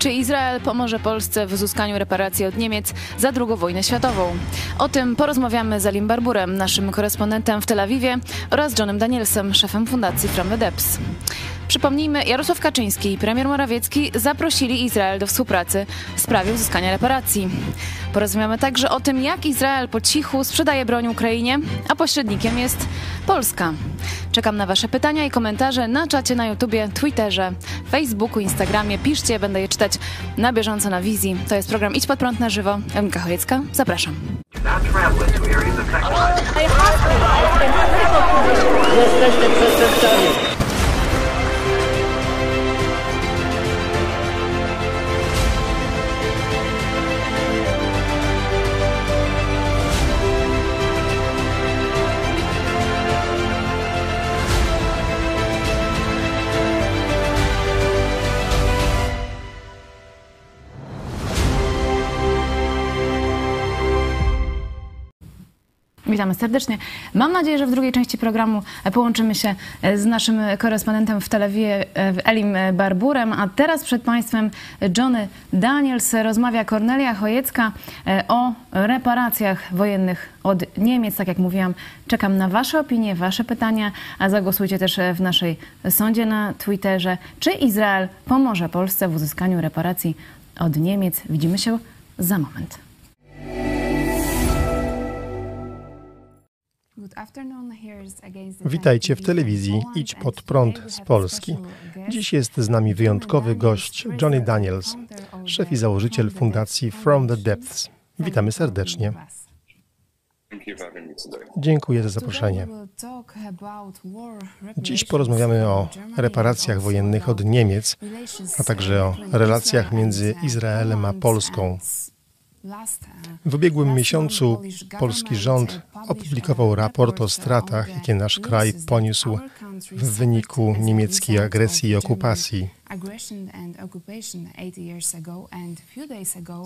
Czy Izrael pomoże Polsce w uzyskaniu reparacji od Niemiec za II wojnę światową? O tym porozmawiamy z Alim Barburem, naszym korespondentem w Tel Awiwie oraz Johnem Danielsem, szefem fundacji the Depths. Przypomnijmy, Jarosław Kaczyński i premier Morawiecki zaprosili Izrael do współpracy w sprawie uzyskania reparacji. Porozmawiamy także o tym, jak Izrael po cichu sprzedaje broń Ukrainie, a pośrednikiem jest Polska. Czekam na Wasze pytania i komentarze na czacie na YouTubie, Twitterze, Facebooku, Instagramie. Piszcie, będę je czytać na bieżąco na wizji. To jest program Idź Pod Prąd na żywo. Emilka Chojecka, zapraszam. Jesteście przestępcami. Witamy serdecznie. Mam nadzieję, że w drugiej części programu połączymy się z naszym korespondentem w Telewie, Elim Barburem, a teraz przed Państwem Johnny Daniels rozmawia Kornelia Chojecka e, o reparacjach wojennych od Niemiec. Tak jak mówiłam, czekam na Wasze opinie, Wasze pytania, a zagłosujcie też w naszej sądzie na Twitterze. Czy Izrael pomoże Polsce w uzyskaniu reparacji od Niemiec? Widzimy się za moment. Witajcie w telewizji Idź pod prąd z Polski. Dziś jest z nami wyjątkowy gość Johnny Daniels, szef i założyciel fundacji From the Depths. Witamy serdecznie. Dziękuję za zaproszenie. Dziś porozmawiamy o reparacjach wojennych od Niemiec, a także o relacjach między Izraelem a Polską. W ubiegłym miesiącu polski rząd opublikował raport o stratach, jakie nasz kraj poniósł w wyniku niemieckiej agresji i okupacji.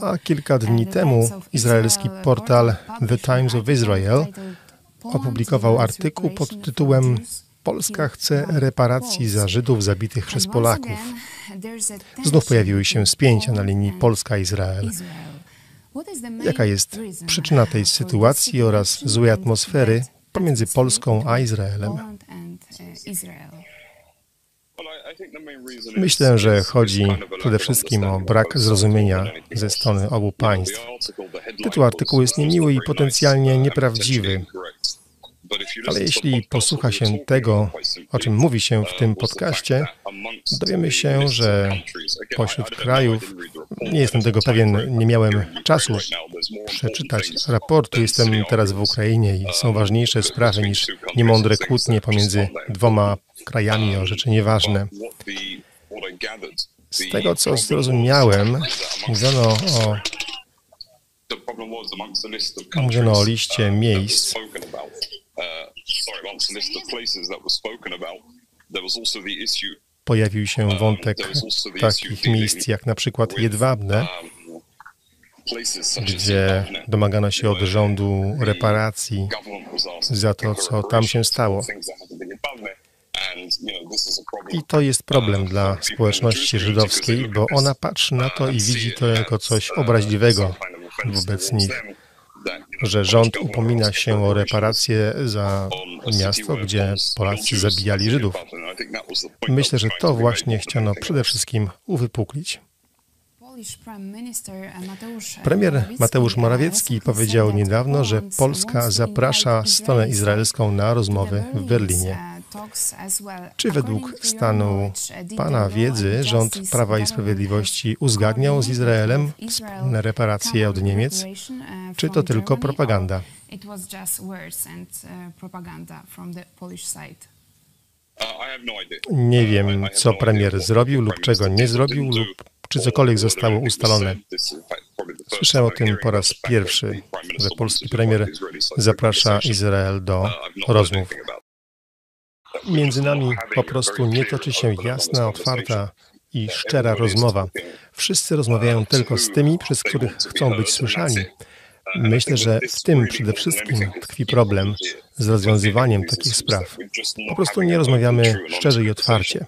A kilka dni temu izraelski portal The Times of Israel opublikował artykuł pod tytułem Polska chce reparacji za Żydów zabitych przez Polaków. Znów pojawiły się spięcia na linii Polska-Izrael. Jaka jest przyczyna tej sytuacji oraz złej atmosfery pomiędzy Polską a Izraelem? Myślę, że chodzi przede wszystkim o brak zrozumienia ze strony obu państw. Tytuł artykułu jest niemiły i potencjalnie nieprawdziwy. Ale jeśli posłucha się tego, o czym mówi się w tym podcaście, dowiemy się, że pośród krajów, nie jestem tego pewien, nie miałem czasu przeczytać raportu, jestem teraz w Ukrainie i są ważniejsze sprawy niż niemądre kłótnie pomiędzy dwoma krajami o rzeczy nieważne. Z tego, co zrozumiałem, mówiono o Mówiono o liście miejsc, Pojawił się wątek takich miejsc jak na przykład Jedwabne, gdzie domagano się od rządu reparacji za to, co tam się stało. I to jest problem dla społeczności żydowskiej, bo ona patrzy na to i widzi to jako coś obraźliwego wobec nich że rząd upomina się o reparacje za miasto, gdzie Polacy zabijali Żydów. Myślę, że to właśnie chciano przede wszystkim uwypuklić. Premier Mateusz Morawiecki powiedział niedawno, że Polska zaprasza stronę izraelską na rozmowy w Berlinie. Czy według stanu Pana wiedzy rząd Prawa i Sprawiedliwości uzgadniał z Izraelem wspólne reparacje od Niemiec, czy to tylko propaganda? Nie wiem, co premier zrobił lub czego nie zrobił, lub czy cokolwiek zostało ustalone. Słyszę o tym po raz pierwszy, że polski premier zaprasza Izrael do rozmów. Między nami po prostu nie toczy się jasna, otwarta i szczera rozmowa. Wszyscy rozmawiają tylko z tymi, przez których chcą być słyszani. Myślę, że w tym przede wszystkim tkwi problem z rozwiązywaniem takich spraw. Po prostu nie rozmawiamy szczerze i otwarcie.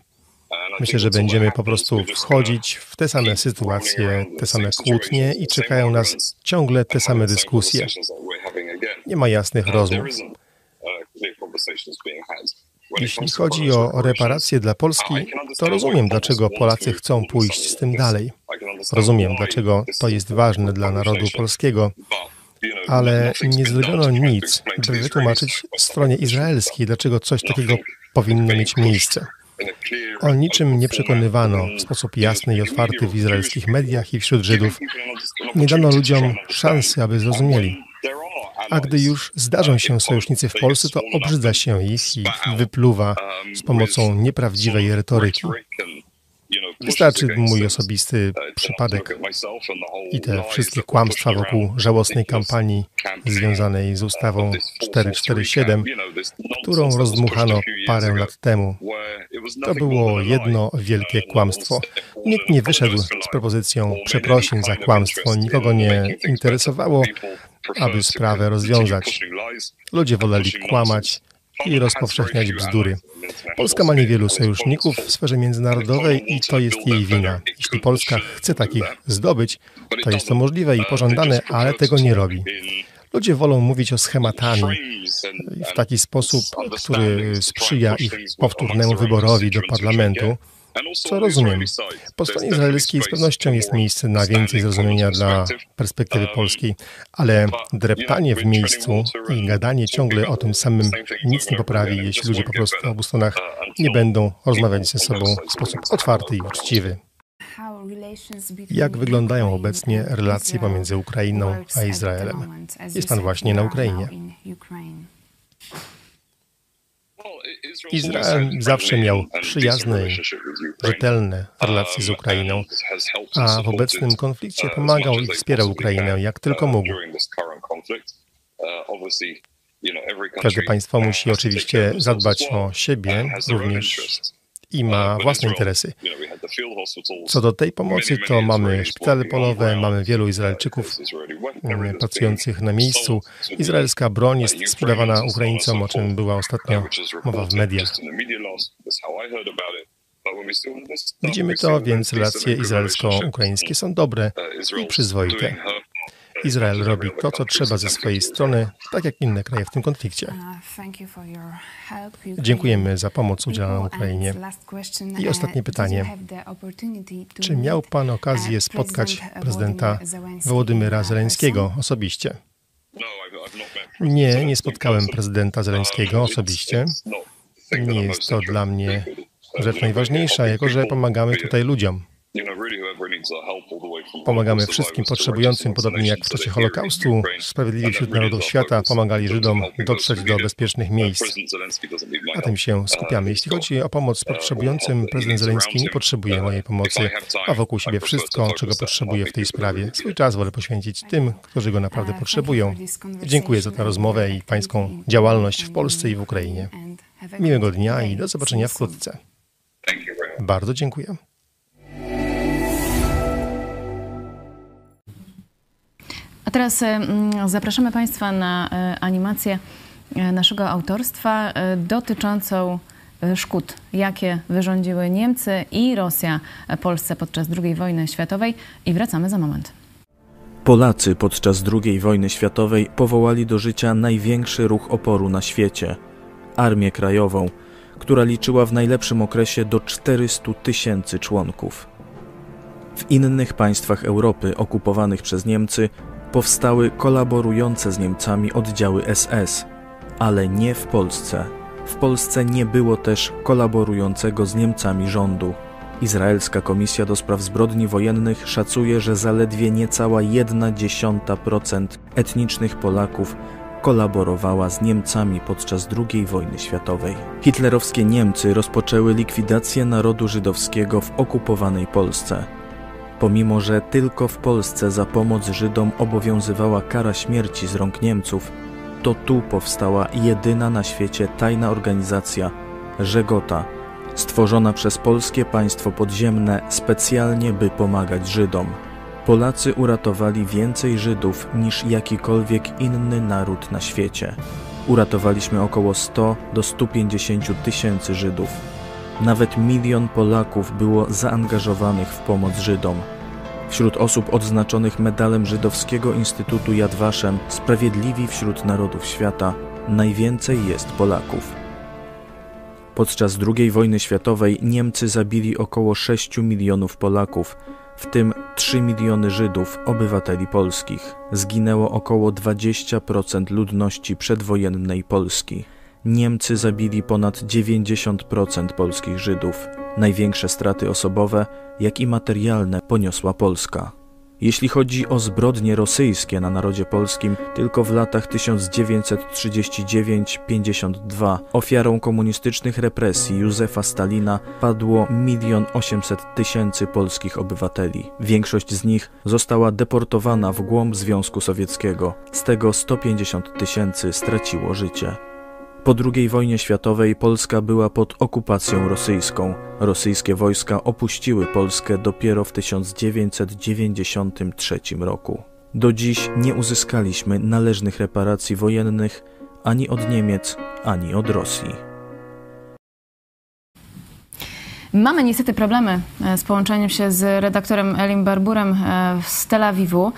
Myślę, że będziemy po prostu wchodzić w te same sytuacje, te same kłótnie i czekają nas ciągle te same dyskusje. Nie ma jasnych rozmów. Jeśli chodzi o reparacje dla Polski, to rozumiem, dlaczego Polacy chcą pójść z tym dalej. Rozumiem, dlaczego to jest ważne dla narodu polskiego, ale nie zrobiono nic, by wytłumaczyć stronie izraelskiej, dlaczego coś takiego powinno mieć miejsce. O niczym nie przekonywano w sposób jasny i otwarty w izraelskich mediach i wśród Żydów. Nie dano ludziom szansy, aby zrozumieli. A gdy już zdarzą się sojusznicy w Polsce, to obrzydza się ich i wypluwa z pomocą nieprawdziwej retoryki. Wystarczy mój osobisty przypadek i te wszystkie kłamstwa wokół żałosnej kampanii związanej z ustawą 447, którą rozdmuchano parę lat temu. To było jedno wielkie kłamstwo. Nikt nie wyszedł z propozycją przeprosin za kłamstwo, nikogo nie interesowało, aby sprawę rozwiązać. Ludzie woleli kłamać i rozpowszechniać bzdury. Polska ma niewielu sojuszników w sferze międzynarodowej i to jest jej wina. Jeśli Polska chce takich zdobyć, to jest to możliwe i pożądane, ale tego nie robi. Ludzie wolą mówić o schematami w taki sposób, który sprzyja ich powtórnemu wyborowi do parlamentu, co rozumiem. Po stronie izraelskiej z pewnością jest miejsce na więcej zrozumienia dla perspektywy polskiej, ale dreptanie w miejscu i gadanie ciągle o tym samym nic nie poprawi, jeśli ludzie po prostu na obu stronach nie będą rozmawiać ze sobą w sposób otwarty i uczciwy. Jak wyglądają obecnie relacje pomiędzy Ukrainą a Izraelem? Jest Pan właśnie na Ukrainie. Izrael zawsze miał przyjazne rzetelne relacje z Ukrainą, a w obecnym konflikcie pomagał i wspierał Ukrainę jak tylko mógł. Każde państwo musi oczywiście zadbać o siebie, również i ma własne interesy. Co do tej pomocy, to mamy szpitale polowe, mamy wielu Izraelczyków mm, pracujących na miejscu. Izraelska broń jest sprzedawana Ukraińcom, o czym była ostatnio mowa w mediach. Widzimy to, więc relacje izraelsko-ukraińskie są dobre i przyzwoite. Izrael robi to, co trzeba ze swojej strony, tak jak inne kraje w tym konflikcie. Dziękujemy za pomoc udzielaną Ukrainie. I ostatnie pytanie. Czy miał Pan okazję spotkać prezydenta Wołodymyra Zeleńskiego osobiście? Nie, nie spotkałem prezydenta Zeleńskiego osobiście. Nie jest to dla mnie rzecz najważniejsza, jako że pomagamy tutaj ludziom. Pomagamy wszystkim potrzebującym, podobnie jak w czasie Holokaustu. Sprawiedliwi wśród narodów świata pomagali Żydom dotrzeć do bezpiecznych miejsc. Na tym się skupiamy. Jeśli chodzi o pomoc potrzebującym, prezydent Zeleński nie potrzebuje mojej pomocy, a wokół siebie wszystko, czego potrzebuje w tej sprawie. Swój czas wolę poświęcić tym, którzy go naprawdę potrzebują. Dziękuję za tę rozmowę i pańską działalność w Polsce i w Ukrainie. Miłego dnia i do zobaczenia wkrótce. Bardzo dziękuję. A teraz e, zapraszamy Państwa na e, animację e, naszego autorstwa dotyczącą szkód, jakie wyrządziły Niemcy i Rosja Polsce podczas II wojny światowej. I wracamy za moment. Polacy podczas II wojny światowej powołali do życia największy ruch oporu na świecie Armię Krajową, która liczyła w najlepszym okresie do 400 tysięcy członków. W innych państwach Europy okupowanych przez Niemcy powstały kolaborujące z Niemcami oddziały SS, ale nie w Polsce. W Polsce nie było też kolaborującego z Niemcami rządu. Izraelska Komisja do Spraw Zbrodni Wojennych szacuje, że zaledwie niecała 1,1% etnicznych Polaków kolaborowała z Niemcami podczas II wojny światowej. Hitlerowskie Niemcy rozpoczęły likwidację narodu żydowskiego w okupowanej Polsce. Pomimo, że tylko w Polsce za pomoc Żydom obowiązywała kara śmierci z rąk Niemców, to tu powstała jedyna na świecie tajna organizacja Żegota, stworzona przez polskie państwo podziemne specjalnie by pomagać Żydom. Polacy uratowali więcej Żydów niż jakikolwiek inny naród na świecie. Uratowaliśmy około 100 do 150 tysięcy Żydów. Nawet milion Polaków było zaangażowanych w pomoc Żydom. Wśród osób odznaczonych medalem Żydowskiego Instytutu Yad Vashem Sprawiedliwi wśród Narodów Świata najwięcej jest Polaków. Podczas II wojny światowej Niemcy zabili około 6 milionów Polaków, w tym 3 miliony Żydów, obywateli polskich. Zginęło około 20% ludności przedwojennej Polski. Niemcy zabili ponad 90% polskich Żydów. Największe straty osobowe, jak i materialne poniosła Polska. Jeśli chodzi o zbrodnie rosyjskie na narodzie polskim, tylko w latach 1939-52 ofiarą komunistycznych represji Józefa Stalina padło 1 800 tysięcy polskich obywateli. Większość z nich została deportowana w głąb Związku Sowieckiego. Z tego 150 tysięcy straciło życie. Po II wojnie światowej Polska była pod okupacją rosyjską. Rosyjskie wojska opuściły Polskę dopiero w 1993 roku. Do dziś nie uzyskaliśmy należnych reparacji wojennych ani od Niemiec, ani od Rosji. Mamy niestety problemy e, z połączeniem się z redaktorem Elim Barburem e, z Tel Awiwu,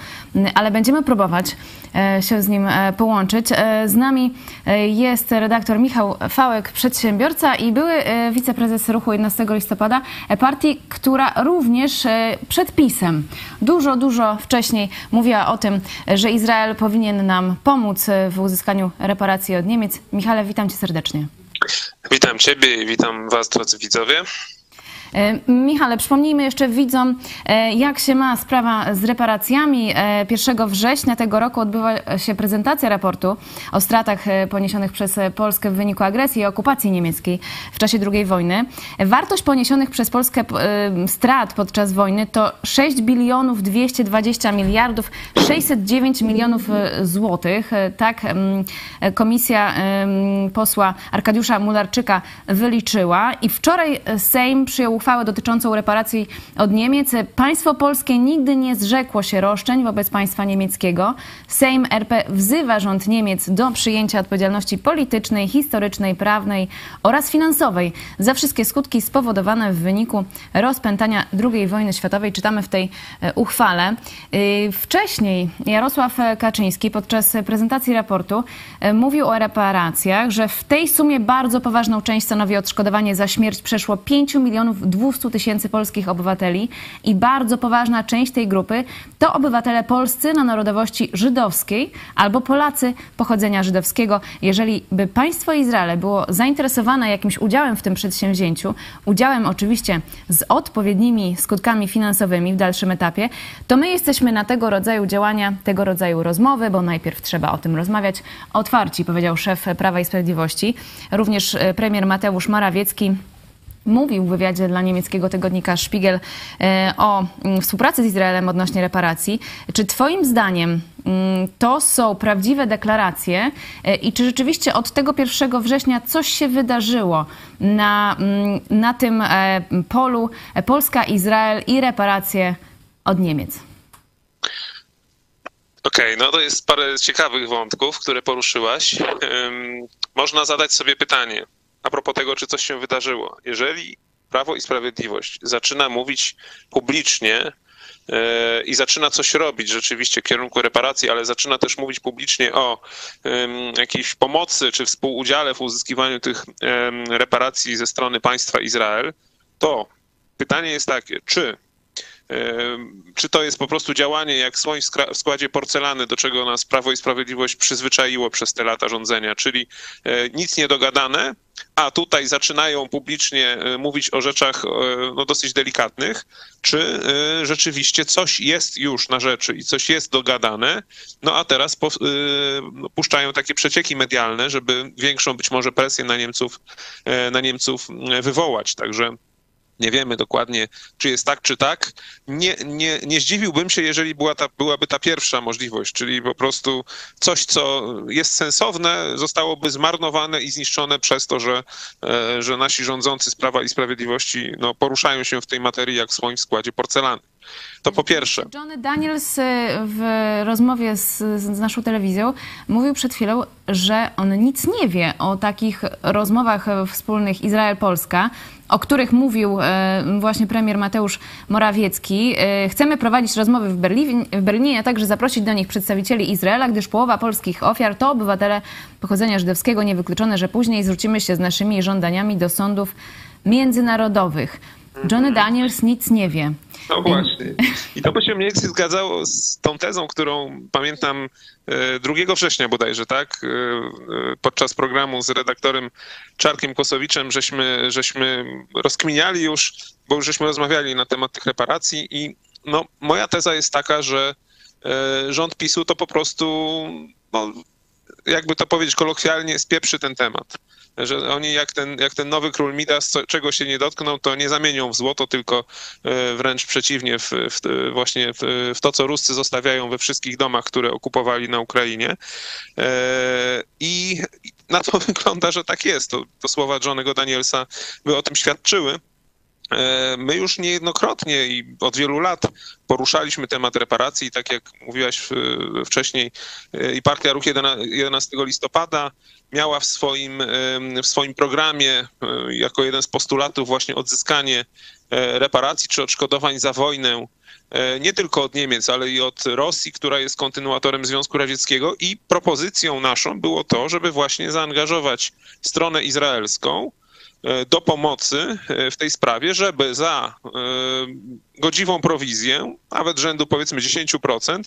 ale będziemy próbować e, się z nim połączyć. Z nami jest redaktor Michał Fałek, przedsiębiorca i były wiceprezes ruchu 11 listopada, partii, która również przed pisem dużo, dużo wcześniej mówiła o tym, że Izrael powinien nam pomóc w uzyskaniu reparacji od Niemiec. Michale, witam cię serdecznie. Witam Ciebie i witam Was, drodzy widzowie. E, Michale, przypomnijmy jeszcze widzom, e, jak się ma sprawa z reparacjami. 1 e, września tego roku odbywa się prezentacja raportu o stratach poniesionych przez Polskę w wyniku agresji i okupacji niemieckiej w czasie II wojny. Wartość poniesionych przez Polskę strat podczas wojny to 6 bilionów 220 miliardów 609 milionów złotych. Tak komisja posła Arkadiusza Mularczyka wyliczyła i wczoraj Sejm przyjął uchwałę dotyczącą reparacji od Niemiec. Państwo polskie nigdy nie zrzekło się roszczeń wobec państwa niemieckiego. Sejm RP wzywa rząd Niemiec do przyjęcia odpowiedzialności politycznej, historycznej, prawnej oraz finansowej za wszystkie skutki spowodowane w wyniku rozpętania II wojny światowej. Czytamy w tej e, uchwale. E, wcześniej Jarosław Kaczyński podczas prezentacji raportu e, mówił o reparacjach, że w tej sumie bardzo poważną część stanowi odszkodowanie za śmierć przeszło 5 milionów 200 tysięcy polskich obywateli i bardzo poważna część tej grupy to obywatele polscy na narodowości żydowskiej albo Polacy pochodzenia żydowskiego. Jeżeli by państwo Izrael było zainteresowane jakimś udziałem w tym przedsięwzięciu, udziałem oczywiście z odpowiednimi skutkami finansowymi w dalszym etapie, to my jesteśmy na tego rodzaju działania, tego rodzaju rozmowy, bo najpierw trzeba o tym rozmawiać otwarci, powiedział szef Prawa i Sprawiedliwości. Również e, premier Mateusz Morawiecki mówił w wywiadzie dla niemieckiego tygodnika Spiegel e, o mm, współpracy z Izraelem odnośnie reparacji. Czy Twoim zdaniem mm, to są prawdziwe deklaracje e, i czy rzeczywiście od tego 1 września coś się wydarzyło na, mm, na tym e, polu Polska, Izrael i reparacje od Niemiec? Okej, okay, no to jest parę ciekawych wątków, które poruszyłaś. Można zadać sobie pytanie, a propos tego, czy coś się wydarzyło. Jeżeli Prawo i Sprawiedliwość zaczyna mówić publicznie e, i zaczyna coś robić rzeczywiście w kierunku reparacji, ale zaczyna też mówić publicznie o jakiejś pomocy czy współudziale w uzyskiwaniu tych reparacji ze strony państwa Izrael, to pytanie jest takie, czy czy to jest po prostu działanie jak słoń w składzie porcelany, do czego nas Prawo i Sprawiedliwość przyzwyczaiło przez te lata rządzenia, czyli e, nic nie dogadane, a tutaj zaczynają publicznie e, mówić o rzeczach e, no, dosyć delikatnych, czy rzeczywiście coś jest już na rzeczy i coś jest dogadane, no a teraz no, puszczają takie przecieki medialne, żeby większą być może presję na Niemców, na Niemców wywołać. Także nie wiemy dokładnie, czy jest tak, czy tak. Nie, nie, nie zdziwiłbym się, jeżeli była ta, byłaby ta pierwsza możliwość, czyli po prostu coś, co jest sensowne, zostałoby zmarnowane i zniszczone przez to, że, e, że nasi rządzący z Prawa i Sprawiedliwości no, poruszają się w tej materii jak w składzie porcelany. To po pierwsze. Johnny Daniels y, w rozmowie z, z naszą telewizją mówił przed chwilą, że on nic nie wie o takich rozmowach wspólnych Izrael-Polska, o których mówił e, właśnie premier Mateusz Morawiecki. E, chcemy prowadzić rozmowy w w Berlinie, a także zaprosić do nich przedstawicieli Izraela, gdyż połowa polskich ofiar to obywatele pochodzenia żydowskiego. Niewykluczone, że później zwrócimy się z naszymi żądaniami do sądów międzynarodowych. Johnny Daniels nic nie wie. No właśnie. I to by się mniej więcej zgadzało z tą tezą, którą pamiętam 2 września bodajże, tak? Podczas programu z redaktorem Czarkiem Kosowiczem żeśmy, żeśmy rozkminiali już, bo już żeśmy rozmawiali na temat tych reparacji i no, moja teza jest taka, że rząd PiSu to po prostu, no, jakby to powiedzieć kolokwialnie, spieprzy ten temat że oni jak ten, jak ten nowy król Midas, czego się nie dotkną, to nie zamienią w złoto, tylko e, wręcz przeciwnie, w, w właśnie w, w, to, co Ruscy zostawiają we wszystkich domach, które okupowali na Ukrainie. E, I na to wygląda, że tak jest. To, to słowa Johnego Danielsa by o tym świadczyły. E, my już niejednokrotnie i od wielu lat poruszaliśmy temat reparacji, tak jak mówiłaś wcześniej, i Partia Ruch 11 listopada miała w swoim, w swoim programie e, jako jeden z postulatów właśnie odzyskanie e, reparacji czy odszkodowań za wojnę nie tylko od Niemiec, ale i od Rosji, która jest kontynuatorem Związku Radzieckiego. I propozycją naszą było to, żeby właśnie zaangażować stronę izraelską E, do pomocy e, w tej sprawie, żeby za e, godziwą prowizję, nawet rzędu powiedzmy 10%,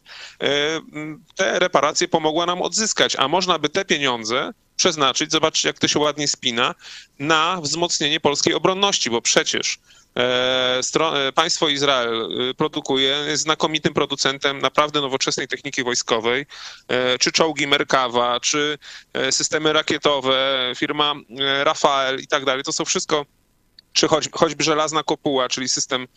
te reparacje pomogła nam odzyskać, a można by te pieniądze przeznaczyć, zobaczcie jak to się ładnie spina, na wzmocnienie polskiej obronności, bo przecież E, e, państwo Izrael y, produkuje, jest znakomitym producentem naprawdę nowoczesnej techniki wojskowej, e, czy czołgi Merkawa, czy systemy rakietowe, firma Rafael i tak dalej. To są wszystko czy choć, choćby żelazna kopuła, czyli system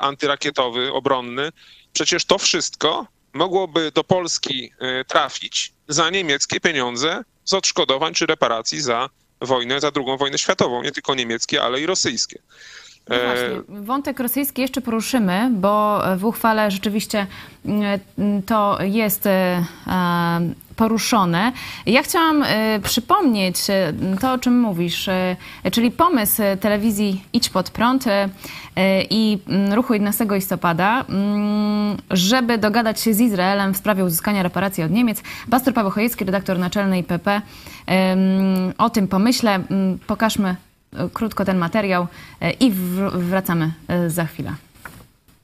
antyrakietowy, obronny. Przecież to wszystko mogłoby do Polski trafić za niemieckie pieniądze z odszkodowań czy reparacji za wojnę, za drugą wojnę światową, nie tylko niemieckie, ale i rosyjskie. No właśnie, wątek rosyjski jeszcze poruszymy, bo w uchwale rzeczywiście mm, to jest e, poruszone. Ja chciałam e, przypomnieć e, to, o czym mówisz, czyli pomysł telewizji Idź Pod Prąd i mm, ruchu 11 listopada, mm, żeby dogadać się z Izraelem w sprawie uzyskania reparacji od Niemiec. Pastor Paweł Chojecki, redaktor naczelny IPP, o tym pomyśle. Pokażmy krótko ten materiał e, i wracamy e, za chwilę.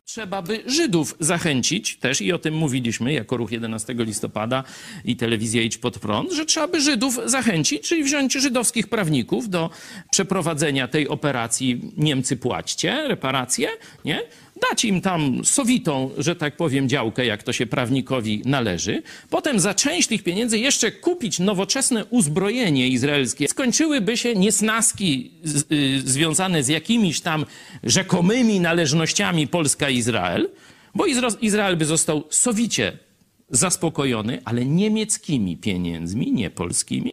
Trzeba by Żydów zachęcić też, i o tym mówiliśmy jako ruch 11 listopada i telewizja Idź Pod Prąd, że trzeba by Żydów zachęcić, czyli wziąć żydowskich prawników do przeprowadzenia tej operacji Niemcy płaćcie, reparacje, nie? Dać im tam sowitą, że tak powiem, działkę, jak to się prawnikowi należy. Potem za część tych pieniędzy jeszcze kupić nowoczesne uzbrojenie izraelskie. Skończyłyby się niesnaski y, związane z jakimiś tam rzekomymi należnościami Polska-Izrael, bo Izrael by został sowicie zaspokojony, ale niemieckimi pieniędzmi, nie polskimi.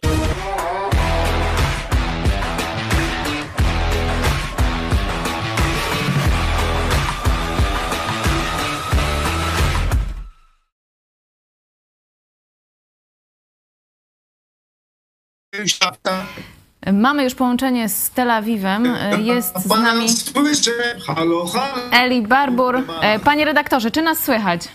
Mamy już połączenie z Tel Awiwem. Jest z nami Eli Barbur. E, panie redaktorze, czy nas słychać?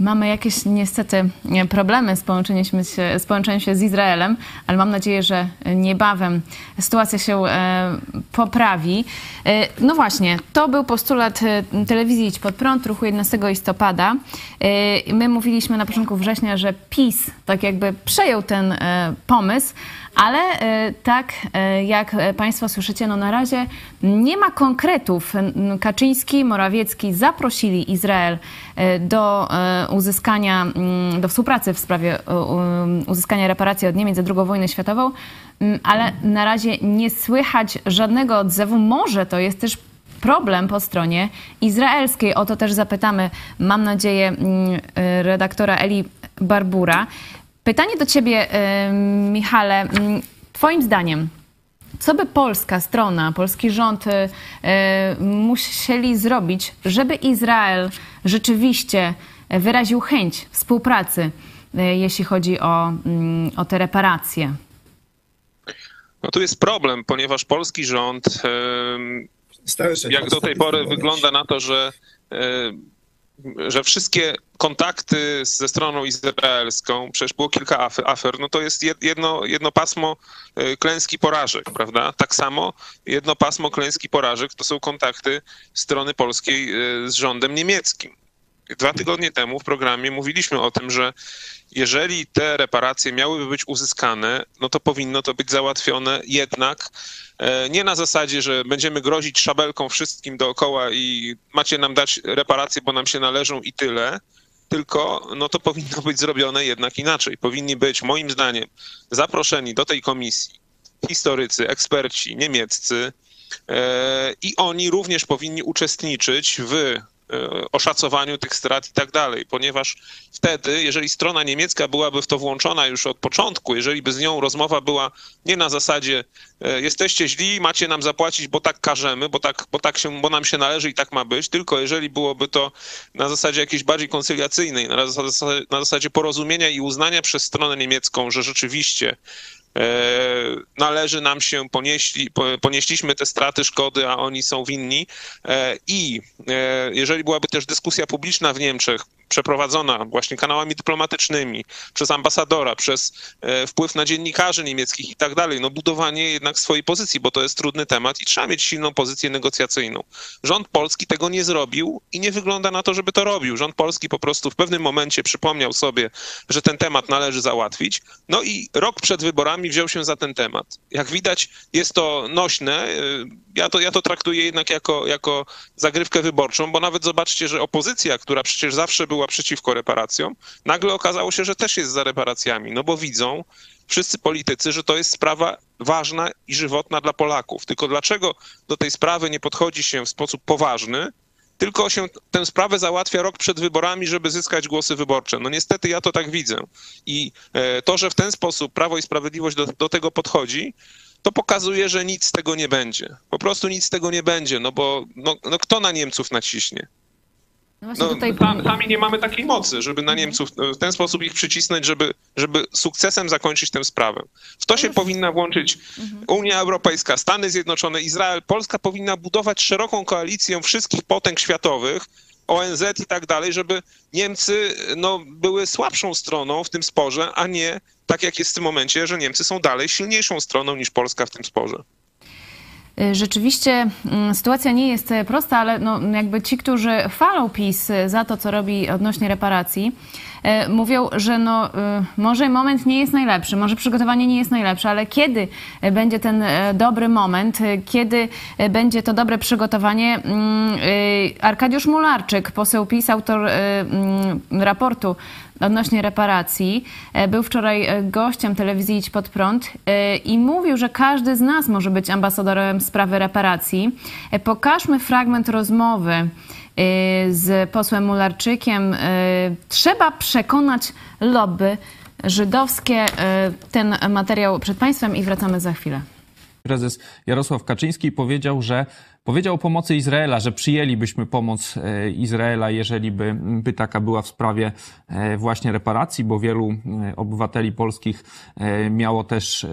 Mamy jakieś niestety problemy z połączeniem, się, z połączeniem się z Izraelem, ale mam nadzieję, że niebawem sytuacja się e, poprawi. E, no właśnie, to był postulat e, telewizji Idź Pod Prąd, ruchu 11 listopada. My mówiliśmy na początku września, że PiS tak jakby przejął ten pomysł, ale tak jak Państwo słyszycie, no na razie nie ma konkretów. Kaczyński, Morawiecki zaprosili Izrael do uzyskania, mm, do współpracy w sprawie uzyskania reparacji od Niemiec za II wojnę światową, mm, ale na razie nie słychać żadnego odzewu. Może to jest też problem po stronie izraelskiej. O to też zapytamy, mam nadzieję, mm, redaktora Eli Barbura. Pytanie do ciebie, Michale. Twoim zdaniem, co by polska strona, polski rząd musieli zrobić, żeby Izrael rzeczywiście wyraził chęć współpracy, jeśli chodzi o, mm, o te reparacje? No tu jest problem, ponieważ polski rząd, jak do tej pory wygląda na to, że że wszystkie kontakty ze stroną izraelską, przecież było kilka afer, no to jest jedno, jedno pasmo e, klęski porażek, prawda? Tak samo jedno pasmo klęski porażek to są kontakty strony polskiej e, z rządem niemieckim. Dwa tygodnie temu w programie mówiliśmy o tym, że jeżeli te reparacje miałyby być uzyskane, no to powinno to być załatwione jednak e, nie na zasadzie, że będziemy grozić szabelką wszystkim dookoła i macie nam dać reparacje, bo nam się należą i tyle, tylko no to powinno być zrobione jednak inaczej. Powinni być, moim zdaniem, zaproszeni do tej komisji historycy, eksperci niemieccy e, i oni również powinni uczestniczyć w oszacowaniu tych strat i tak dalej, ponieważ wtedy, jeżeli strona niemiecka byłaby w to włączona już od początku, jeżeli by z nią rozmowa była nie na zasadzie e, jesteście źli, macie nam zapłacić, bo tak każemy, bo tak, bo tak się, bo nam się należy i tak ma być, tylko jeżeli byłoby to na zasadzie jakiejś bardziej koncyliacyjnej, na zasadzie, na zasadzie porozumienia i uznania przez stronę niemiecką, że rzeczywiście E, należy nam się, ponieśli, ponieśliśmy te straty, szkody, a oni są winni. E, I e, jeżeli byłaby też dyskusja publiczna w Niemczech, przeprowadzona właśnie kanałami dyplomatycznymi, przez ambasadora, przez wpływ na dziennikarzy niemieckich i tak dalej, no budowanie jednak swojej pozycji, bo to jest trudny temat i trzeba mieć silną pozycję negocjacyjną. Rząd polski tego nie zrobił i nie wygląda na to, żeby to robił. Rząd polski po prostu w pewnym momencie przypomniał sobie, że ten temat należy załatwić. No i rok przed wyborami wziął się za ten temat. Jak widać, jest to nośne. Ja to, ja to traktuję jednak jako, jako zagrywkę wyborczą, bo nawet zobaczcie, że opozycja, która przecież zawsze była przeciwko reparacjom, nagle okazało się, że też jest za reparacjami, no bo widzą wszyscy politycy, że to jest sprawa ważna i żywotna dla Polaków. Tylko dlaczego do tej sprawy nie podchodzi się w sposób poważny, tylko się tę sprawę załatwia rok przed wyborami, żeby zyskać głosy wyborcze. No niestety ja to tak widzę. I e, to, że w ten sposób Prawo i Sprawiedliwość do, do tego podchodzi, to pokazuje, że nic z tego nie będzie. Po prostu nic z tego nie będzie, no bo no, no kto na Niemców naciśnie? No, no. Sami nie mamy takiej mocy, żeby na Niemców w ten sposób ich przycisnąć, żeby, żeby sukcesem zakończyć tę sprawę. W to się powinna włączyć mhm. Unia Europejska, Stany Zjednoczone, Izrael. Polska powinna budować szeroką koalicję wszystkich potęg światowych, ONZ i tak dalej, żeby Niemcy no, były słabszą stroną w tym sporze, a nie tak jak jest w tym momencie, że Niemcy są dalej silniejszą stroną niż Polska w tym sporze. Y, rzeczywiście mm, sytuacja nie jest e, prosta, ale no, jakby ci, którzy chwalą PiS e, za to, co robi odnośnie reparacji, mówią, że no, może moment nie jest najlepszy, może przygotowanie nie jest najlepsze, ale kiedy będzie ten dobry moment, kiedy będzie to dobre przygotowanie? Mm, Arkadiusz Mularczyk, poseł PiS, autor mm, raportu odnośnie reparacji. E, był wczoraj e, gościem telewizji Idź Pod Prąd e, i mówił, że każdy z nas może być ambasadorem sprawy reparacji. Pokażmy fragment rozmowy z posłem Mularczykiem. Trzeba przekonać lobby żydowskie. Ten materiał przed Państwem i wracamy za chwilę. Prezes Jarosław Kaczyński powiedział, że Powiedział o pomocy Izraela, że przyjęlibyśmy pomoc e, Izraela, jeżeli by, by taka była w sprawie e, właśnie reparacji, bo wielu e, obywateli polskich miało też,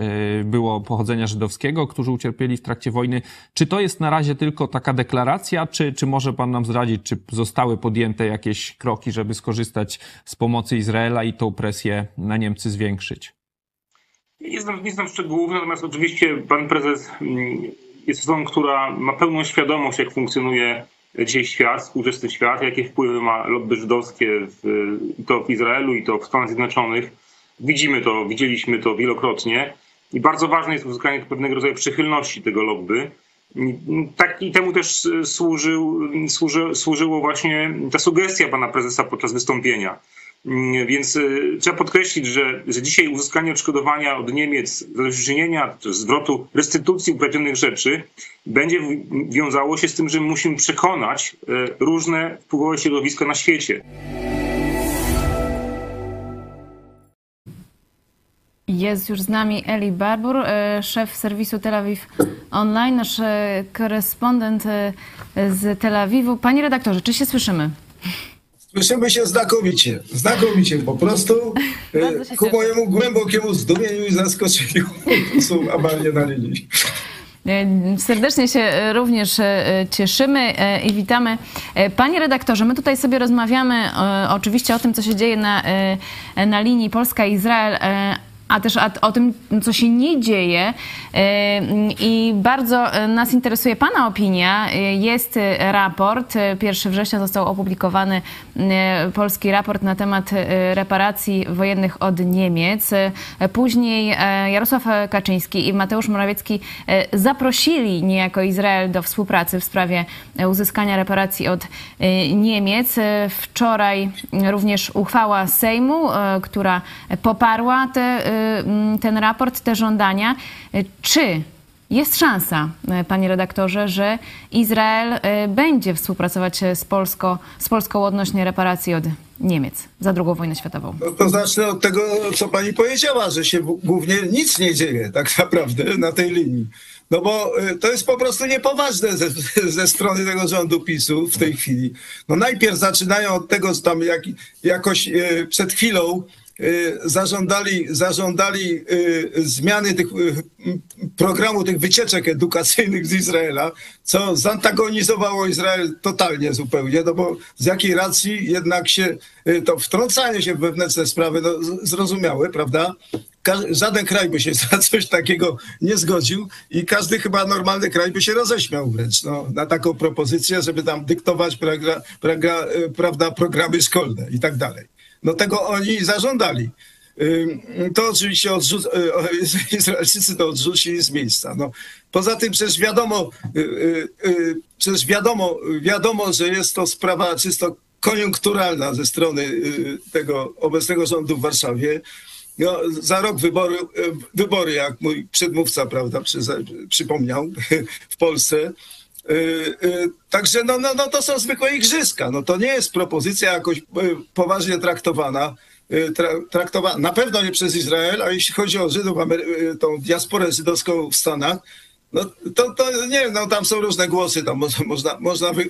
było pochodzenia żydowskiego, którzy ucierpieli w trakcie wojny. Czy to jest na razie tylko taka deklaracja, czy, czy może Pan nam zdradzić, czy zostały podjęte jakieś kroki, żeby skorzystać z pomocy Izraela i tą presję na Niemcy zwiększyć? Nie znam, nie znam szczegółów, natomiast oczywiście pan prezes mm, jest osobą, która ma pełną świadomość, jak funkcjonuje dzisiaj świat, współczesny świat, jakie wpływy ma lobby żydowskie w, i to w Izraelu, i to w Stanach Zjednoczonych. Widzimy to, widzieliśmy to wielokrotnie i bardzo ważne jest uzyskanie pewnego rodzaju przychylności tego lobby. Tak i temu też służył, służy, służyło właśnie ta sugestia pana prezesa podczas wystąpienia. Mm, więc y, trzeba podkreślić, że, że dzisiaj uzyskanie odszkodowania od Niemiec, zadośćuczynienia, zwrotu restytucji uprawnionych rzeczy będzie wiązało się z tym, że musimy przekonać y, różne wpływowe środowiska na świecie. Jest już z nami Eli Barbur, e, szef serwisu Tel Awiw Online, nasz korespondent z Tel Awiwu. Panie redaktorze, czy się słyszymy? Słyszymy się znakomicie, znakomicie po prostu. Się Ku mojemu głębokiemu zdumieniu i zaskoczeniu są amarnie na linii. E, Serdecznie się e, również e, cieszymy e, i witamy. E, Panie redaktorze, my tutaj sobie rozmawiamy e, oczywiście o tym, co się dzieje na, e, na linii Polska-Izrael, e, a też o tym, co się nie dzieje. E, I bardzo e, nas interesuje Pana opinia. E, Jest raport, e, 1 września został opublikowany polski raport na temat reparacji wojennych od Niemiec. Później Jarosław Kaczyński i Mateusz Morawiecki zaprosili niejako Izrael do współpracy w sprawie uzyskania reparacji od Niemiec. Wczoraj również uchwała Sejmu, która poparła te, ten raport, te żądania. E, Czy jest szansa, e, panie redaktorze, że Izrael będzie współpracować z, Polsko, z Polską odnośnie reparacji od Niemiec za II wojnę światową? No to zacznę od tego, co pani powiedziała, że się głównie nic nie dzieje tak naprawdę na tej linii. No bo y, to jest po prostu niepoważne ze, ze strony tego rządu PiSu w tej chwili. No najpierw zaczynają od tego, że tam jak, jakoś y, przed chwilą y, zażądali, zażądali y, zmiany tych y, programu tych wycieczek edukacyjnych z Izraela, co zantagonizowało Izrael totalnie zupełnie, no bo z jakiej racji jednak się y, to wtrącanie się w wewnętrzne sprawy, no zrozumiałe, prawda? Żaden kraj by się za coś takiego nie zgodził i każdy chyba normalny kraj by się roześmiał wręcz no, na taką propozycję, żeby tam dyktować y, prawda, programy szkolne i tak dalej. No tego oni zażądali. To oczywiście odrzu- y, Izraelczycy to odrzucili z miejsca. No, poza tym przecież wiadomo, y, y, przecież wiadomo, wiadomo, że jest to sprawa czysto koniunkturalna ze strony tego obecnego rządu w Warszawie. No, za rok wybory, wybory, jak mój przedmówca prawda, przy, przypomniał, w Polsce. Y, y, Także no, no, no to są zwykłe igrzyska. No, to nie jest propozycja jakoś y, poważnie traktowana. Tra, traktowana na pewno nie przez Izrael, a jeśli chodzi o Żydów, tą diasporę żydowską w Stanach, no to, to nie no tam są różne głosy, tam można, można, można, wy,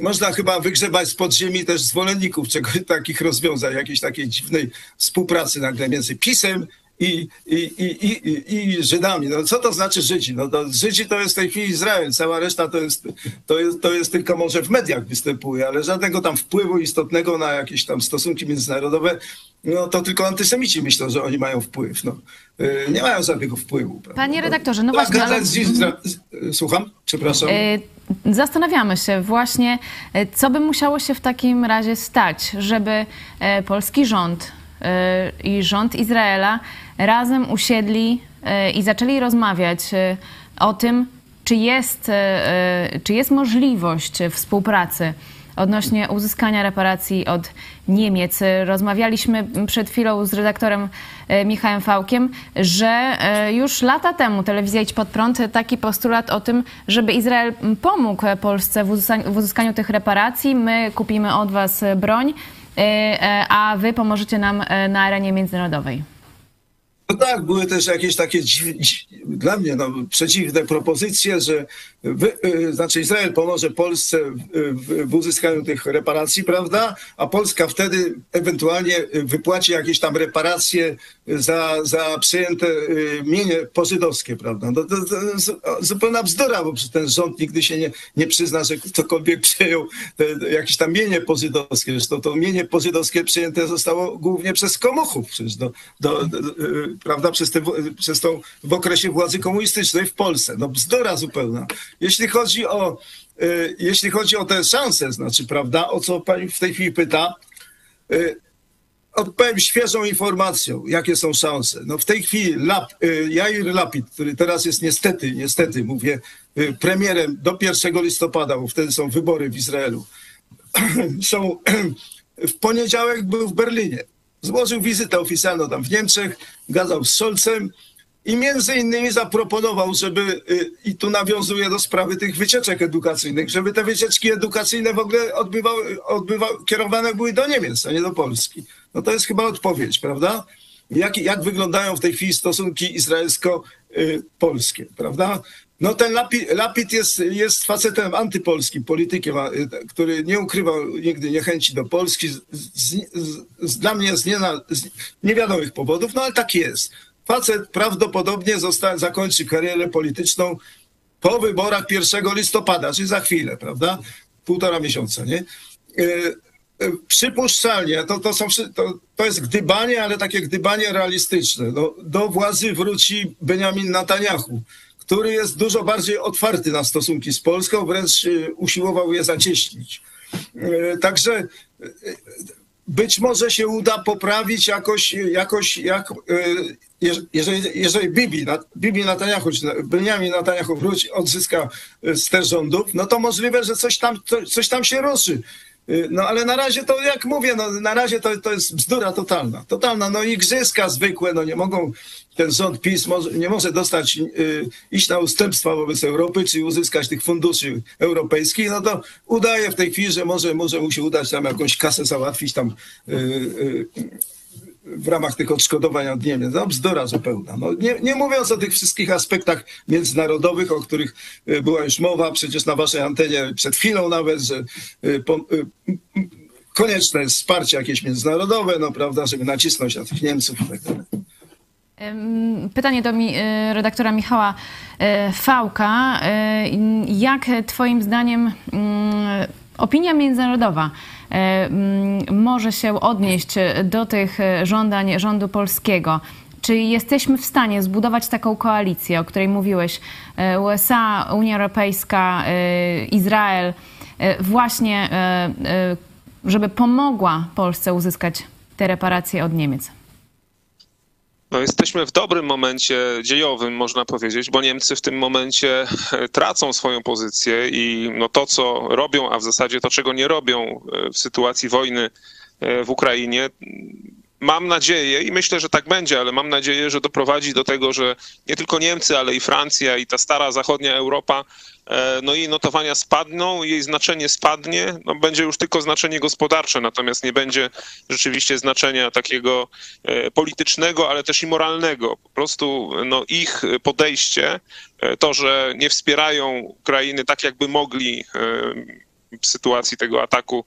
można chyba wygrzebać z podziemi też zwolenników czegoś, takich rozwiązań, jakiejś takiej dziwnej współpracy nagle między PiSem i, i, i, i, i, Żydami. No co to znaczy Żydzi? No to Żydzi to jest w tej chwili Izrael, cała reszta to jest, to jest, to jest tylko może w mediach występuje, ale żadnego tam wpływu istotnego na jakieś tam stosunki międzynarodowe, no to tylko antysemici myślą, że oni mają wpływ. No. Y, Nie mają żadnego wpływu. prawda? Panie redaktorze, no Tak, właśnie, ale- z- Słucham? Przepraszam. E, Zastanawiamy się właśnie, e, co by musiało się w takim razie stać, żeby polski rząd i rząd Izraela razem usiedli e, i zaczęli rozmawiać e, o tym, czy jest, e, czy jest możliwość współpracy odnośnie uzyskania reparacji od Niemiec. Rozmawialiśmy przed chwilą z redaktorem Michałem Fałkiem, że już lata temu telewizja Idź Pod Prąd taki postulat o tym, żeby Izrael pomógł Polsce w uzyskaniu, tych reparacji. My kupimy od was broń, a wy pomożecie nam na arenie międzynarodowej. No tak, były też jakieś takie dla mnie no, przeciwne propozycje, że wy, y, znaczy Izrael pomoże Polsce w, w, uzyskaniu tych reparacji, prawda? A Polska wtedy ewentualnie wypłaci jakieś tam reparacje za, za przejęte y, mienie pożydowskie, prawda? No, to, to jest zupełna bzdura, bo ten rząd nigdy się nie, nie przyzna, że ktokolwiek przejął te, jakieś tam mienie pożydowskie. Zresztą to mienie pożydowskie przejęte zostało głównie przez komuchów, przecież do, do, do, y, prawda, przez, te, przez tą w okresie władzy komunistycznej w Polsce. No bzdura zupełna. Jeśli chodzi o, y, jeśli chodzi o te szanse, znaczy, prawda, o co pani w tej chwili pyta, y, odpowiem świeżą informacją, jakie są szanse. No w tej chwili Lap, y, Jair Lapid, który teraz jest niestety, niestety mówię, premierem do 1 listopada, bo wtedy są wybory w Izraelu, są w poniedziałek był w Berlinie. Złożył wizytę oficjalną tam w Niemczech, gadał z Scholzem i między innymi zaproponował, żeby, y, i tu nawiązuje do sprawy tych wycieczek edukacyjnych, żeby te wycieczki edukacyjne w ogóle odbywały, odbywały, kierowane były do Niemiec, a nie do Polski. No to jest chyba odpowiedź, prawda? jak, jak wyglądają w tej chwili stosunki izraelsko-polskie, prawda? No ten Lapid, Lapid jest, jest facetem antypolskim, politykiem, który nie ukrywał nigdy niechęci do Polski, z, z, z, dla mnie z, niena, z niewiadomych powodów, no ale tak jest. Facet prawdopodobnie zosta, zakończy karierę polityczną po wyborach 1 listopada, czyli za chwilę, prawda? Półtora miesiąca, nie? Przypuszczalnie, to, to, są, to, to jest gdybanie, ale takie gdybanie realistyczne. No, do władzy wróci Benjamin Netanyahu, który jest dużo bardziej otwarty na stosunki z Polską, wręcz usiłował je zacieśnić. Także być może się uda poprawić jakoś, jakoś jak, jeżeli, jeżeli Bibi, Bibi Netanyahu, czy Benjamin Netanyahu wróci, odzyska ster rządów, no to możliwe, że coś tam, coś tam się ruszy. No ale na razie to, jak mówię, no, na razie to, to jest bzdura totalna. Totalna, no igrzyska zwykłe, no nie mogą, ten rząd PiS może, nie może dostać, y, iść na ustępstwa wobec Europy, czy uzyskać tych funduszy europejskich, no to udaje w tej chwili, że może, może mu się udać tam jakąś kasę załatwić tam y, y, w ramach tych odszkodowań od Niemiec. No bzdura zupełna. No, nie, nie mówiąc o tych wszystkich aspektach międzynarodowych, o których była już mowa przecież na waszej antenie przed chwilą nawet, że po, konieczne jest wsparcie jakieś międzynarodowe, no prawda, żeby nacisnąć na tych Niemców i tak dalej. Pytanie do mi, redaktora Michała Fałka. Jak twoim zdaniem opinia międzynarodowa może się odnieść do tych żądań rządu polskiego? Czy jesteśmy w stanie zbudować taką koalicję, o której mówiłeś, USA, Unia Europejska, Izrael, właśnie żeby pomogła Polsce uzyskać te reparacje od Niemiec? No, jesteśmy w dobrym momencie dziejowym, można powiedzieć, bo Niemcy w tym momencie tracą swoją pozycję i no to, co robią, a w zasadzie to, czego nie robią w sytuacji wojny w Ukrainie, mam nadzieję i myślę, że tak będzie, ale mam nadzieję, że doprowadzi do tego, że nie tylko Niemcy, ale i Francja i ta stara zachodnia Europa, no jej notowania spadną, jej znaczenie spadnie, no będzie już tylko znaczenie gospodarcze, natomiast nie będzie rzeczywiście znaczenia takiego politycznego, ale też i moralnego. Po prostu no, ich podejście, to, że nie wspierają Ukrainy tak, jakby mogli w sytuacji tego ataku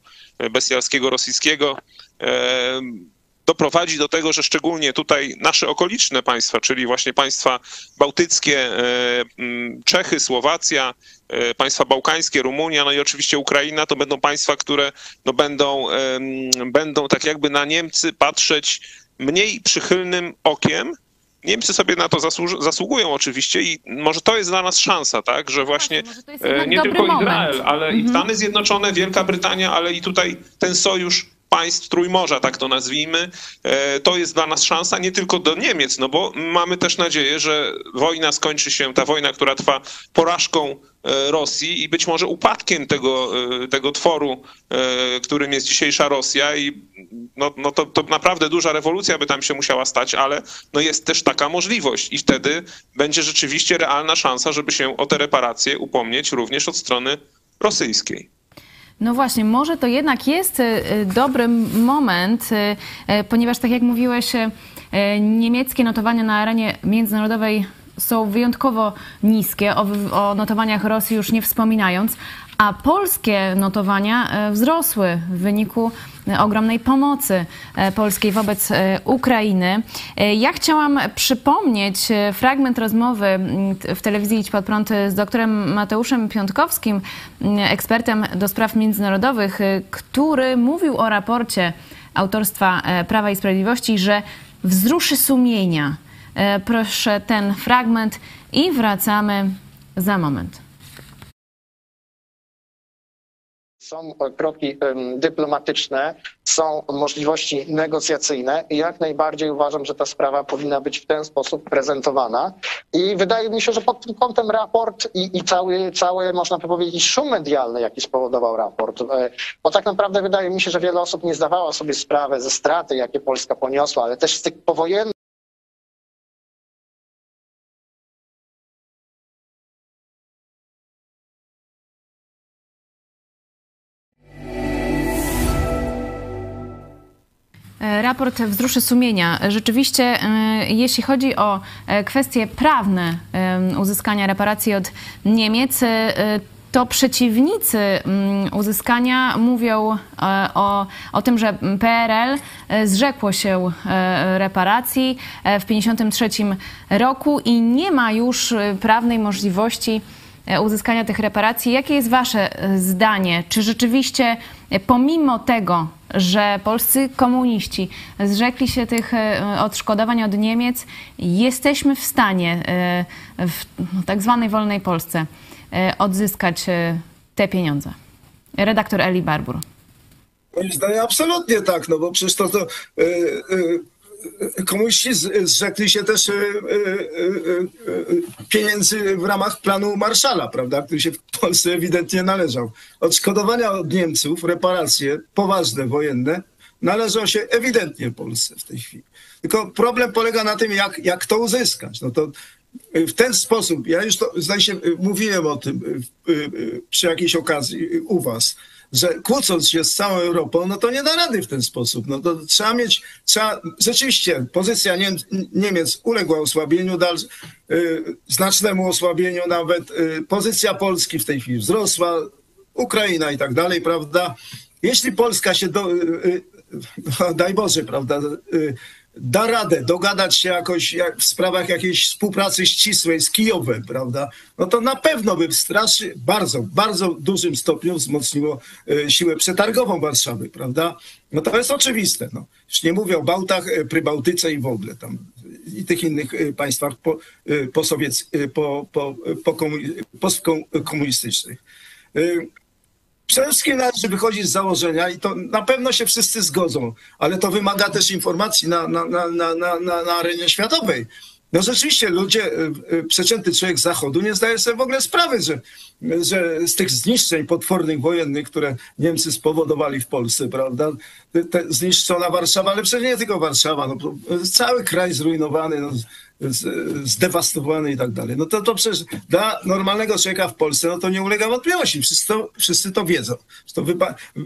bestialskiego rosyjskiego, doprowadzi do tego, że szczególnie tutaj nasze okoliczne państwa, czyli właśnie państwa bałtyckie, Czechy, Słowacja, państwa bałkańskie, Rumunia, no i oczywiście Ukraina, to będą państwa, które no będą, będą tak jakby na Niemcy patrzeć mniej przychylnym okiem, Niemcy sobie na to zasługują oczywiście i może to jest dla nas szansa, tak, że właśnie tak, nie tylko Izrael, ale mhm. i Stany Zjednoczone, Wielka Brytania, ale i tutaj ten sojusz państw Trójmorza, tak to nazwijmy, to jest dla nas szansa nie tylko do Niemiec, no bo mamy też nadzieję, że wojna skończy się, ta wojna, która trwa porażką Rosji i być może upadkiem tego, tego tworu, którym jest dzisiejsza Rosja i no, no to, to naprawdę duża rewolucja by tam się musiała stać, ale no jest też taka możliwość i wtedy będzie rzeczywiście realna szansa, żeby się o te reparacje upomnieć również od strony rosyjskiej. No właśnie, może to jednak jest dobry moment, ponieważ tak jak mówiłeś, niemieckie notowania na arenie międzynarodowej są wyjątkowo niskie, o, o notowaniach Rosji już nie wspominając, a polskie notowania wzrosły w wyniku ogromnej pomocy polskiej wobec Ukrainy. Ja chciałam przypomnieć fragment rozmowy w telewizji Idź Pod Prąd z doktorem Mateuszem Piątkowskim, ekspertem do spraw międzynarodowych, który mówił o raporcie autorstwa Prawa i Sprawiedliwości, że wzruszy sumienia. Proszę ten fragment i wracamy za moment. Są kroki dyplomatyczne, są możliwości negocjacyjne i jak najbardziej uważam, że ta sprawa powinna być w ten sposób prezentowana. I wydaje mi się, że pod tym kątem raport i, i cały, cały, można powiedzieć, szum medialny, jaki spowodował raport, e, bo tak naprawdę wydaje mi się, że wiele osób nie zdawała sobie sprawy ze straty, jakie Polska poniosła, ale też z tych powojennych raport wzruszy sumienia. Rzeczywiście, e, jeśli chodzi o e, kwestie prawne uzyskania reparacji od Niemiec, to przeciwnicy uzyskania mówią o, o tym, że PRL zrzekło się reparacji w 1953 roku i nie ma już prawnej możliwości uzyskania tych reparacji. Jakie jest Wasze zdanie? Czy rzeczywiście pomimo tego, że polscy komuniści zrzekli się tych e, odszkodowań od Niemiec, jesteśmy w stanie e, w no, tak zwanej wolnej Polsce e, odzyskać te pieniądze. Redaktor Eli Barbur. Moim zdaniem absolutnie tak, no bo przecież to, to komuniści zrzekli się też pieniędzy w ramach planu Marszala, prawda, który się w Polsce ewidentnie należał. Odszkodowania od Niemców, reparacje poważne, wojenne, należą się ewidentnie Polsce w tej chwili. Tylko problem polega na tym, jak, jak to uzyskać. No to w ten sposób, ja już to, zdaje się, mówiłem o tym przy jakiejś okazji u was, że kłócąc się z całą Europą, no to nie da rady w ten sposób. No to trzeba mieć, trzeba, rzeczywiście pozycja Niemiec uległa osłabieniu, dal, y, znacznemu osłabieniu nawet. Y, pozycja Polski w tej chwili wzrosła, Ukraina i tak dalej, prawda? Jeśli Polska się, do, y, y daj Boże, prawda, y, da radę dogadać się jakoś jak w sprawach jakiejś współpracy ścisłej z Kijowem, prawda, no to na pewno by w strasznie, bardzo, bardzo dużym stopniu wzmocniło e, siłę przetargową Warszawy, prawda. No to jest oczywiste. No. Już nie mówię o Bałtach, e, Prybałtyce i w ogóle tam i tych innych e, państwach po, po, sowiec, po, po, po postkomunistycznych. Przede wszystkim należy wychodzić z założenia i to na pewno się wszyscy zgodzą, ale to wymaga też informacji na, na, na, na, na, na arenie światowej. No rzeczywiście ludzie, e, e, przeciętny człowiek z Zachodu nie zdaje sobie w ogóle sprawy, że, że z tych zniszczeń potwornych wojennych, które Niemcy spowodowali w Polsce, prawda, te, zniszczona Warszawa, ale przecież nie tylko Warszawa, no, cały kraj zrujnowany, no, zdewastowany i tak dalej. No to, to przecież dla normalnego człowieka w Polsce, no to nie ulega wątpliwości. Wszyscy to, wszyscy to wiedzą. To wypa- y,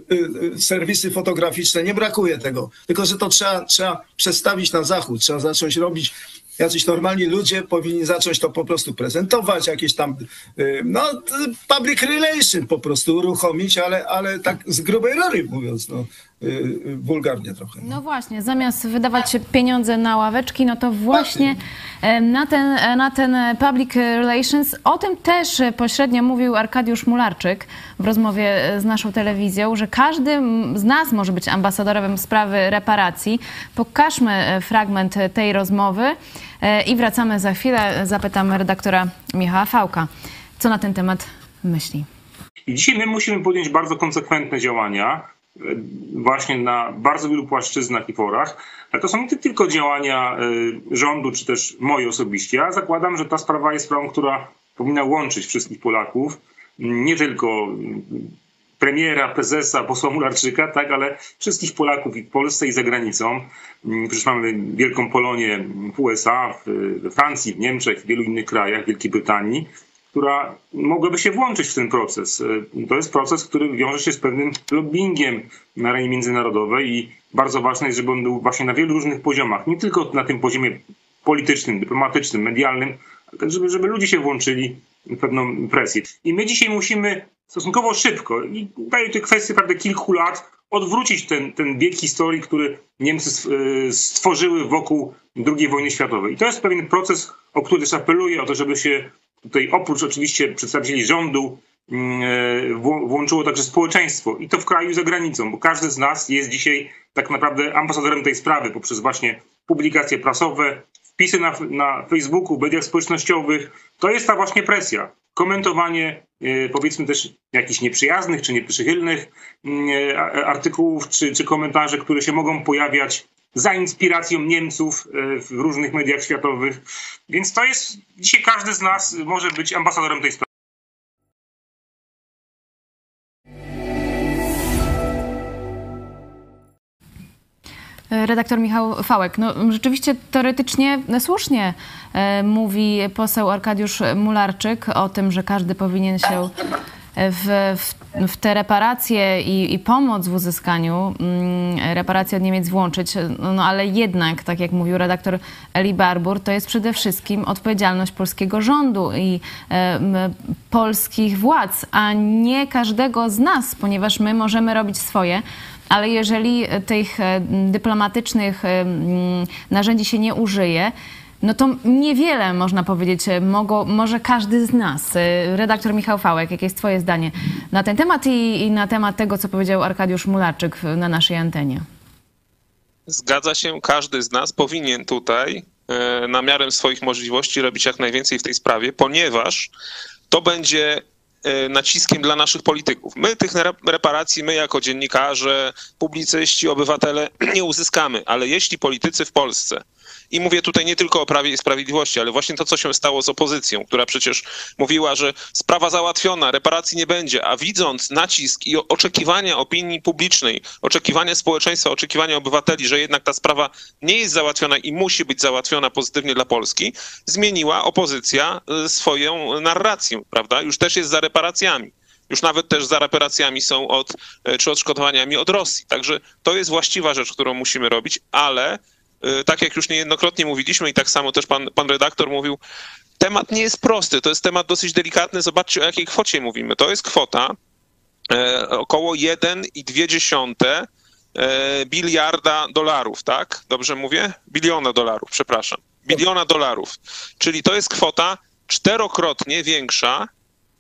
y, serwisy fotograficzne, nie brakuje tego. Tylko, że to trzeba, trzeba przestawić na zachód, trzeba zacząć robić jacyś normalni ludzie powinni zacząć to po prostu prezentować, jakieś tam, y, no, public relation po prostu uruchomić, ale, ale tak z grubej rory mówiąc, no, y, y, wulgarnie trochę. No. właśnie, zamiast wydawać pieniądze na ławeczki, no to właśnie e, na ten, e, na ten public relations, o tym też pośrednio mówił Arkadiusz Mularczyk w rozmowie z naszą telewizją, że każdy z nas może być ambasadorem sprawy reparacji. Pokażmy e, fragment tej rozmowy. E, I wracamy za chwilę. Zapytam redaktora Michała Fałka, co na ten temat myśli. Dzisiaj my musimy podjąć bardzo konsekwentne działania, e, właśnie na bardzo wielu płaszczyznach i forach. Ale to są nie tylko działania e, rządu, czy też moje osobiście. Ja zakładam, że ta sprawa jest sprawą, która powinna łączyć wszystkich Polaków, nie tylko premiera, prezesa, posła Mularczyka, tak, ale wszystkich Polaków i w Polsce i za granicą. Mm, przecież mamy wielką Polonię w USA, we Francji, w Niemczech, w wielu innych krajach, w Wielkiej Brytanii, która mogłaby się włączyć w ten proces. To jest proces, który wiąże się z pewnym lobbyingiem na arenie międzynarodowej i bardzo ważne jest, żeby on był właśnie na wielu różnych poziomach, nie tylko na tym poziomie politycznym, dyplomatycznym, medialnym, ale żeby, żeby ludzie się włączyli pewną presję. I my dzisiaj musimy stosunkowo szybko i daje to kwestię prawda, kilku lat odwrócić ten, ten bieg historii, który Niemcy e, stworzyły wokół II wojny światowej. I to jest pewien proces, o który też apeluję, o to, żeby się tutaj oprócz oczywiście przedstawicieli rządu mm, e, włączyło także społeczeństwo i to w kraju za granicą, bo każdy z nas jest dzisiaj tak naprawdę ambasadorem tej sprawy poprzez właśnie publikacje prasowe, wpisy na, na Facebooku, mediach społecznościowych. To jest ta właśnie presja komentowanie e, powiedzmy też jakichś nieprzyjaznych czy nieprzychylnych e, artykułów czy, czy komentarzy, które się mogą pojawiać za inspiracją Niemców e, w różnych mediach światowych. Więc to jest, dzisiaj każdy z nas może być ambasadorem tej sprawy. Redaktor Michał Fałek. No, rzeczywiście teoretycznie słusznie e, mówi poseł Arkadiusz Mularczyk o tym, że każdy powinien się w, w, w te reparacje i, i, pomoc w uzyskaniu mm, reparacji od Niemiec włączyć, no, ale jednak, tak jak mówił redaktor Eli Barbur, to jest przede wszystkim odpowiedzialność polskiego rządu i e, polskich władz, a nie każdego z nas, ponieważ my możemy robić swoje ale jeżeli tych e, dyplomatycznych e, narzędzi się nie użyje, no to niewiele można powiedzieć, e, Mogo, może każdy z nas. Redaktor Michał Fałek, jakie jest Twoje zdanie na ten temat i, i na temat tego, co powiedział Arkadiusz Mularczyk na naszej antenie? Zgadza się, każdy z nas powinien tutaj na miarę swoich możliwości robić jak najwięcej w tej sprawie, ponieważ to będzie E, naciskiem dla naszych polityków. My tych reparacji, my jako dziennikarze, publicyści, obywatele nie uzyskamy, ale jeśli politycy w Polsce i mówię tutaj nie tylko o Prawie i Sprawiedliwości, ale właśnie to, co się stało z opozycją, która przecież mówiła, że sprawa załatwiona, reparacji nie będzie, a widząc nacisk i oczekiwania opinii publicznej, oczekiwania społeczeństwa, oczekiwania obywateli, że jednak ta sprawa nie jest załatwiona i musi być załatwiona pozytywnie dla Polski, zmieniła opozycja y, swoją narrację, prawda? Już też jest za reparacjami już nawet też za reparacjami są od, y, czy odszkodowaniami od Rosji. Także to jest właściwa rzecz, którą musimy robić, ale tak jak już niejednokrotnie mówiliśmy i tak samo też pan, pan redaktor mówił, temat nie jest prosty, to jest temat dosyć delikatny. Zobaczcie, o jakiej kwocie mówimy. To jest kwota e, około 1,2 e, biliarda dolarów, tak? Dobrze mówię? Biliona dolarów, przepraszam. Biliona dolarów. Czyli to jest kwota czterokrotnie większa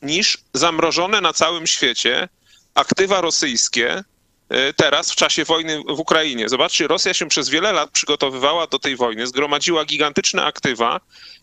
niż zamrożone na całym świecie aktywa rosyjskie teraz w czasie wojny w Ukrainie. Zobaczcie, Rosja się przez wiele lat przygotowywała do tej wojny, zgromadziła gigantyczne aktywa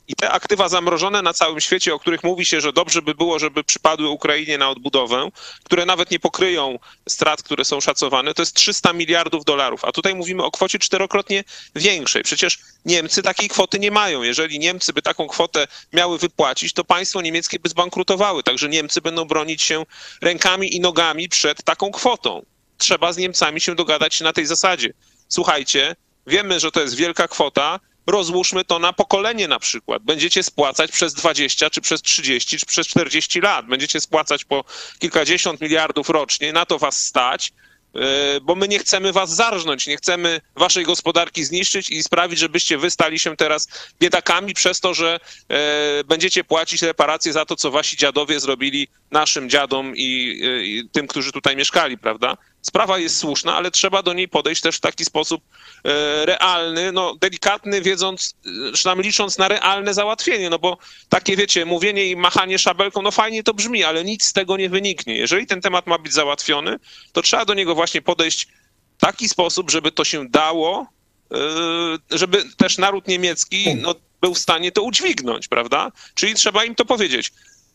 i te aktywa zamrożone na całym świecie, o których mówi się, że dobrze by było, żeby przypadły Ukrainie na odbudowę, które nawet nie pokryją strat, które są szacowane, to jest 300 miliardów dolarów. A tutaj mówimy o kwocie czterokrotnie większej. Przecież Niemcy takiej kwoty nie mają. Jeżeli Niemcy by taką kwotę miały wypłacić, to państwo niemieckie by zbankrutowały. Także Niemcy będą bronić się rękami i nogami przed taką kwotą trzeba z Niemcami się dogadać na tej zasadzie. Słuchajcie, wiemy, że to jest wielka kwota, rozłóżmy to na pokolenie na przykład. Będziecie spłacać przez 20, czy przez 30, czy przez 40 lat. Będziecie spłacać po kilkadziesiąt miliardów rocznie, na to was stać, e, bo my nie chcemy was zarżnąć, nie chcemy waszej gospodarki zniszczyć i sprawić, żebyście wy stali się teraz biedakami przez to, że e, będziecie płacić reparacje za to, co wasi dziadowie zrobili naszym dziadom i, i tym, którzy tutaj mieszkali, prawda? Sprawa jest słuszna, ale trzeba do niej podejść też w taki sposób e, realny, no delikatny, wiedząc, czy licząc na realne załatwienie, no bo takie, wiecie, mówienie i machanie szabelką, no fajnie to brzmi, ale nic z tego nie wyniknie. Jeżeli ten temat ma być załatwiony, to trzeba do niego właśnie podejść w taki sposób, żeby to się dało, e, żeby też naród niemiecki no, był w stanie to udźwignąć, prawda? Czyli trzeba im to powiedzieć.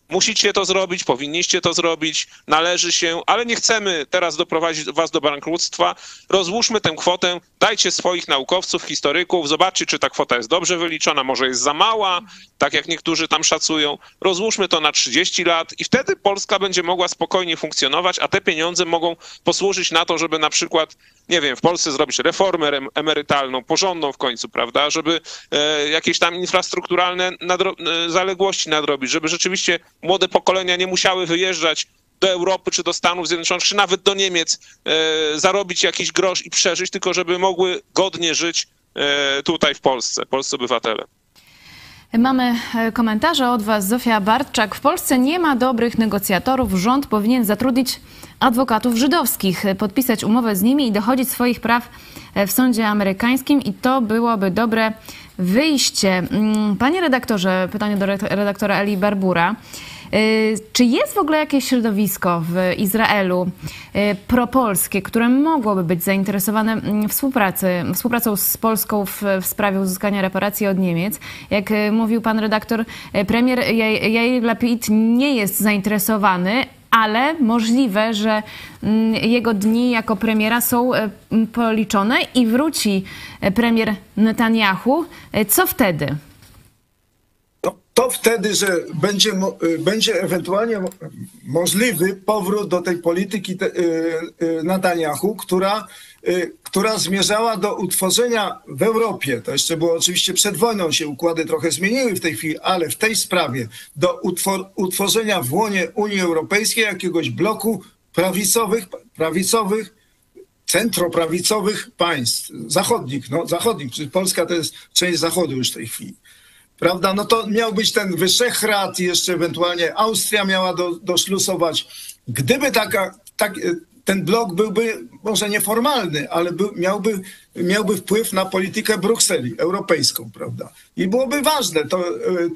Musicie to zrobić, powinniście to zrobić, należy się, ale nie chcemy teraz doprowadzić was do bankructwa. Rozłóżmy tę kwotę, dajcie swoich naukowców, historyków, zobaczcie, czy ta kwota jest dobrze wyliczona, może jest za mała, tak jak niektórzy tam szacują. Rozłóżmy to na 30 lat i wtedy Polska będzie mogła spokojnie funkcjonować, a te pieniądze mogą posłużyć na to, żeby na przykład, nie wiem, w Polsce zrobić reformę emerytalną, porządną w końcu, prawda, żeby e, jakieś tam infrastrukturalne nadro e, zaległości nadrobić, żeby rzeczywiście młode pokolenia nie musiały wyjeżdżać do Europy, czy do Stanów Zjednoczonych, czy nawet do Niemiec, e, zarobić jakiś grosz i przeżyć, tylko żeby mogły godnie żyć tutaj w Polsce, polscy obywatele. Mamy e, komentarze od Was. Zofia Bartczak. W Polsce nie ma dobrych negocjatorów. Rząd powinien zatrudnić adwokatów żydowskich, podpisać umowę z nimi i dochodzić swoich praw w sądzie amerykańskim i to byłoby dobre wyjście. Mm, panie redaktorze, pytanie do redaktora Eli Barbura. Y, czy jest w ogóle jakieś środowisko w Izraelu y, propolskie, które mogłoby być zainteresowane mm, współpracy, współpracą z Polską w, w sprawie uzyskania reparacji od Niemiec? Jak y, mówił pan redaktor, premier Jair Lapid nie jest zainteresowany, ale możliwe, że mm, jego dni jako premiera są policzone i wróci premier Netanyahu. Co wtedy? To wtedy, że będzie, będzie ewentualnie możliwy powrót do tej polityki Netanyahu, która, która zmierzała do utworzenia w Europie, to jeszcze było oczywiście przed wojną, się układy trochę zmieniły w tej chwili, ale w tej sprawie do utworzenia w łonie Unii Europejskiej jakiegoś bloku prawicowych, prawicowych centroprawicowych państw, zachodnich, no zachodnich, Polska to jest część zachodu już w tej chwili. Prawda? No to miał być ten Wyszehrad i jeszcze ewentualnie Austria miała do, doszlusować. Gdyby taka, tak, ten blok byłby może nieformalny, ale miałby, miałby wpływ na politykę Brukseli europejską, prawda? I byłoby ważne, to,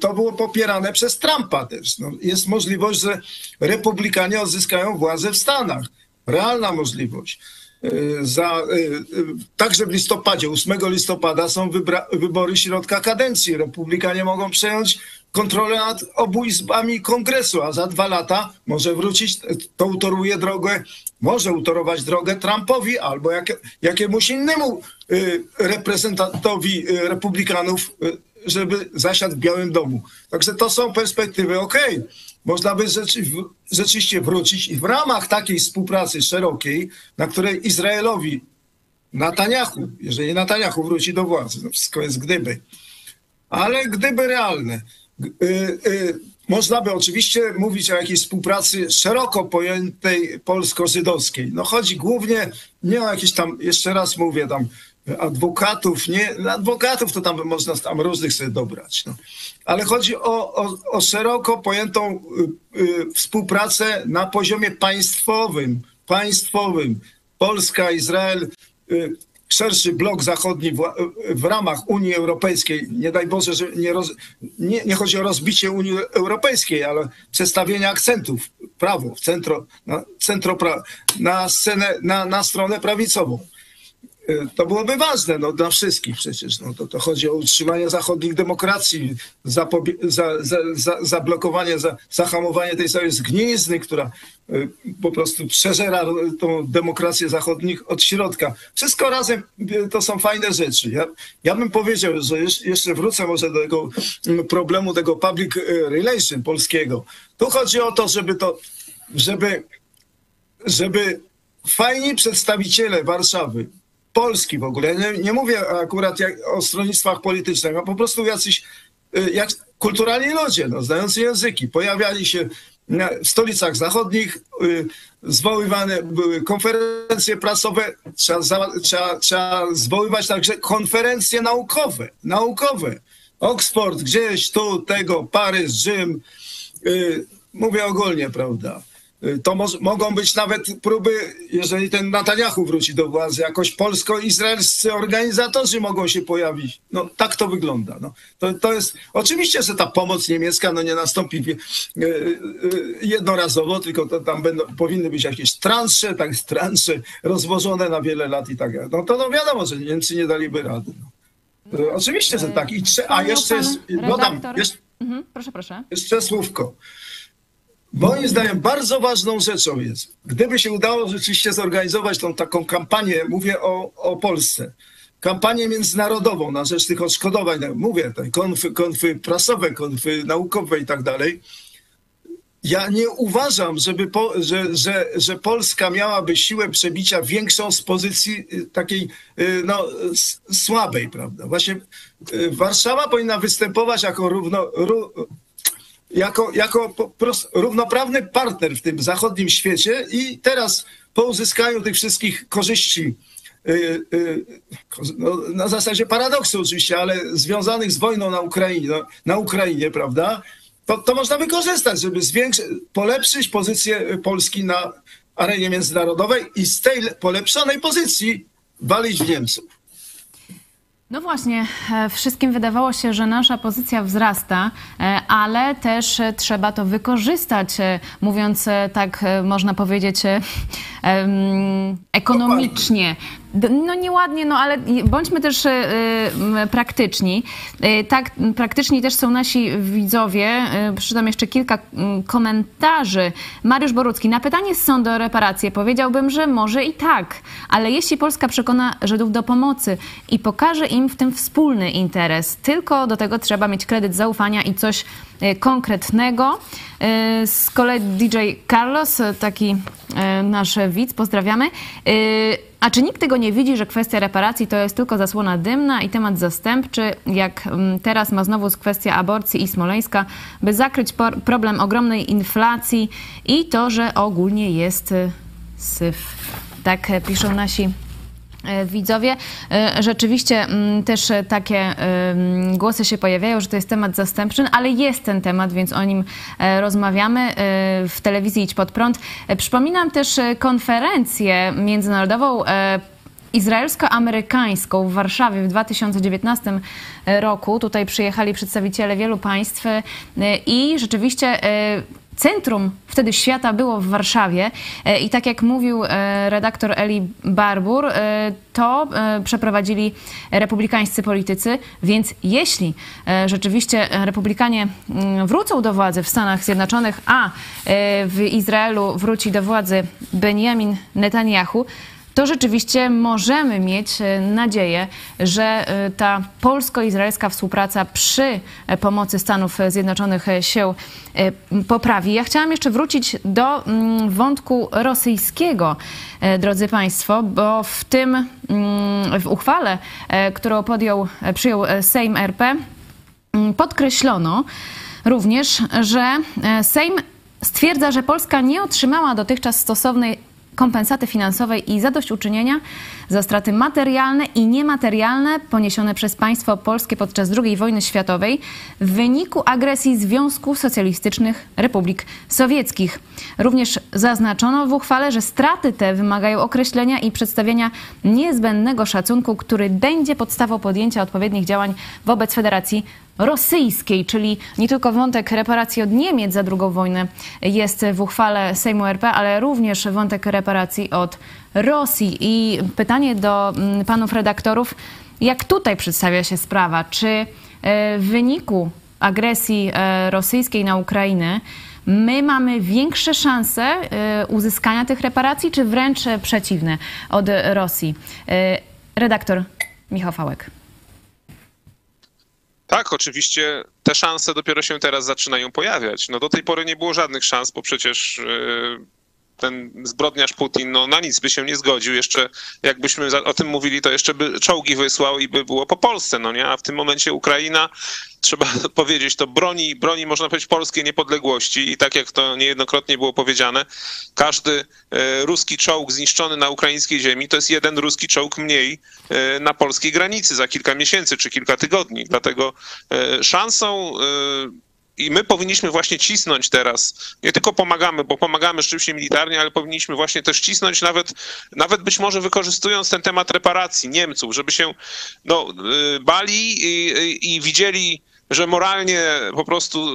to było popierane przez Trumpa też. No, jest możliwość, że republikanie odzyskają władzę w Stanach. Realna możliwość. Y, za, y, y, także w listopadzie, 8 listopada są wybra, wybory środka kadencji. Republikanie mogą przejąć kontrolę nad obu izbami kongresu, a za dwa lata może wrócić, to utoruje drogę, może utorować drogę Trumpowi albo jak, jakiemuś innemu reprezentantowi republikanów, żeby zasiadł w Białym Domu. Także to są perspektywy, okej. Okay można by rzeczy, rzeczywiście wrócić i w ramach takiej współpracy szerokiej, na której Izraelowi Netanyahu, jeżeli Netanyahu wróci do władzy, no wszystko jest gdyby, ale gdyby realne, y, y, można by oczywiście mówić o jakiejś współpracy szeroko pojętej polsko-żydowskiej. No chodzi głównie nie o jakieś tam, jeszcze raz mówię, tam adwokatów, nie, adwokatów to tam można tam różnych sobie dobrać. No. Ale chodzi o, o, o szeroko pojętą y, y, współpracę na poziomie państwowym, państwowym. Polska, Izrael, y, szerszy blok zachodni w, w, ramach Unii Europejskiej. Nie daj Boże, że nie, roz, nie, nie, chodzi o rozbicie Unii Europejskiej, ale przestawienie akcentów, prawo, centro, na, centro pra, na, scenę, na, na stronę prawicową. Y, to byłoby ważne no, dla wszystkich przecież. No, to, to chodzi o utrzymanie zachodnich demokracji, za, za, za, zablokowanie, za, zahamowanie tej całej zgnilizny, która y, po prostu przeżera tą demokrację zachodnich od środka. Wszystko razem y, to są fajne rzeczy. Ja, ja bym powiedział, że jeszcze wrócę może do tego mm, problemu tego public relation polskiego. Tu chodzi o to, żeby to, żeby, żeby fajni przedstawiciele Warszawy Polski w ogóle. Nie, nie mówię akurat jak, o stronnictwach politycznych, a po prostu jacyś y, jak kulturalni ludzie, no, znający języki, pojawiali się w stolicach zachodnich, y, zwoływane były konferencje prasowe, trzeba, trzeba, trzeba zwoływać także konferencje naukowe, naukowe. Oxford, gdzieś tu, tego, Paryż, Rzym, y, mówię ogólnie, prawda. Y, to mo mogą być nawet próby, jeżeli ten Netanyahu wróci do władzy, jakoś polsko-izraelscy organizatorzy mogą się pojawić. No tak to wygląda. No, to, to jest, oczywiście, że ta pomoc niemiecka no, nie nastąpi y, y, jednorazowo, tylko to tam będą, powinny być jakieś transze, tak transze rozłożone na wiele lat i tak dalej. No to no, wiadomo, że Niemcy nie daliby rady. No. Oczywiście, że tak. I a jeszcze jest, dodam, jeszcze, mhm, proszę, proszę. Jeszcze słówko. Moim zdaniem bardzo ważną rzeczą jest, gdyby się udało rzeczywiście zorganizować tą taką kampanię, mówię o, o Polsce, kampanię międzynarodową na rzecz tych odszkodowań, mówię, te konfy, konfy prasowe, konfy naukowe i tak dalej. Ja nie uważam, żeby po, że, że, że Polska miałaby siłę przebicia większą z pozycji y, takiej y, no, słabej, prawda? Właśnie y, Warszawa powinna występować jako równo, jako, jako równoprawny partner w tym zachodnim świecie i teraz po uzyskaniu tych wszystkich korzyści, yy, yy, no, na zasadzie paradoksu oczywiście, ale związanych z wojną na Ukrainie, no, na Ukrainie, prawda, to, to można wykorzystać, żeby zwiększyć, polepszyć pozycję Polski na arenie międzynarodowej i z tej polepszonej pozycji walić w Niemców. No właśnie, e, wszystkim wydawało się, że nasza pozycja wzrasta, e, ale też trzeba to wykorzystać, e, mówiąc tak, można powiedzieć, ekonomicznie. No nieładnie, no ale bądźmy też praktyczni. Tak, praktyczni też są nasi widzowie. Przeczytam jeszcze kilka komentarzy. Mariusz Borucki. Na pytanie z sądu o reparacje powiedziałbym, że może i tak, ale jeśli Polska przekona Żydów do pomocy i pokaże im w tym wspólny interes, tylko do tego trzeba mieć kredyt zaufania i coś konkretnego. Z kolei DJ Carlos, taki nasz widz, pozdrawiamy. A czy nikt tego nie widzi, że kwestia reparacji to jest tylko zasłona dymna i temat zastępczy, jak mm, teraz ma znowu kwestia aborcji i Smoleńska, by zakryć problem ogromnej inflacji i to, że ogólnie jest y, syf. Tak piszą nasi widzowie. E, rzeczywiście mm, też takie e, głosy się pojawiają, że to jest temat zastępczy, ale jest ten temat, więc o nim rozmawiamy w telewizji Idź Pod Prąd. Przypominam też konferencję międzynarodową izraelsko-amerykańską w Warszawie w 2019 roku. Tutaj przyjechali przedstawiciele wielu państw i rzeczywiście centrum wtedy świata było w Warszawie. E, i tak jak mówił e, redaktor Eli Barbur, e, to przeprowadzili republikańscy politycy, więc jeśli rzeczywiście republikanie mm, wrócą do władzy w Stanach Zjednoczonych, a w Izraelu wróci do władzy Benjamin Netanyahu, to rzeczywiście możemy mieć e, nadzieję, że e, ta polsko-izraelska współpraca przy e, pomocy Stanów Zjednoczonych się poprawi. Ja chciałam jeszcze wrócić do mm, wątku rosyjskiego, drodzy Państwo, bo w tym, mm, w uchwale, którą podjął, przyjął Sejm RP, mm, podkreślono również, że Sejm stwierdza, że Polska nie otrzymała dotychczas stosownej kompensaty finansowej i zadośćuczynienia za straty materialne i niematerialne poniesione przez państwo polskie podczas II wojny światowej w wyniku agresji Związku Socjalistycznych Republik Sowieckich. Również zaznaczono w uchwale, że straty te wymagają określenia i przedstawienia niezbędnego szacunku, który będzie podstawą podjęcia odpowiednich działań wobec Federacji rosyjskiej, czyli nie tylko wątek reparacji od Niemiec za II wojnę jest w uchwale Sejmu RP, ale również wątek reparacji od Rosji. I pytanie do mm, panów redaktorów, jak tutaj przedstawia się sprawa? Czy e, w wyniku agresji e, rosyjskiej na Ukrainę my mamy większe szanse e, uzyskania tych reparacji, czy wręcz przeciwne od Rosji? Redaktor Michał Fałek. Tak, oczywiście te szanse dopiero się teraz zaczynają pojawiać. No do tej pory nie było żadnych szans, bo przecież ten zbrodniarz Putin no, na nic by się nie zgodził. Jeszcze jakbyśmy o tym mówili, to jeszcze by czołgi wysłał i by było po Polsce, no nie? A w tym momencie Ukraina, trzeba powiedzieć, to broni, broni można powiedzieć polskiej niepodległości i tak jak to niejednokrotnie było powiedziane, każdy e, ruski czołg zniszczony na ukraińskiej ziemi to jest jeden ruski czołg mniej e, na polskiej granicy za kilka miesięcy czy kilka tygodni. Dlatego e, szansą i my powinniśmy właśnie cisnąć teraz. Nie tylko pomagamy, bo pomagamy rzeczywiście militarnie, ale powinniśmy właśnie też cisnąć, nawet, nawet być może wykorzystując ten temat reparacji Niemców, żeby się no, y, bali i, i widzieli, że moralnie po prostu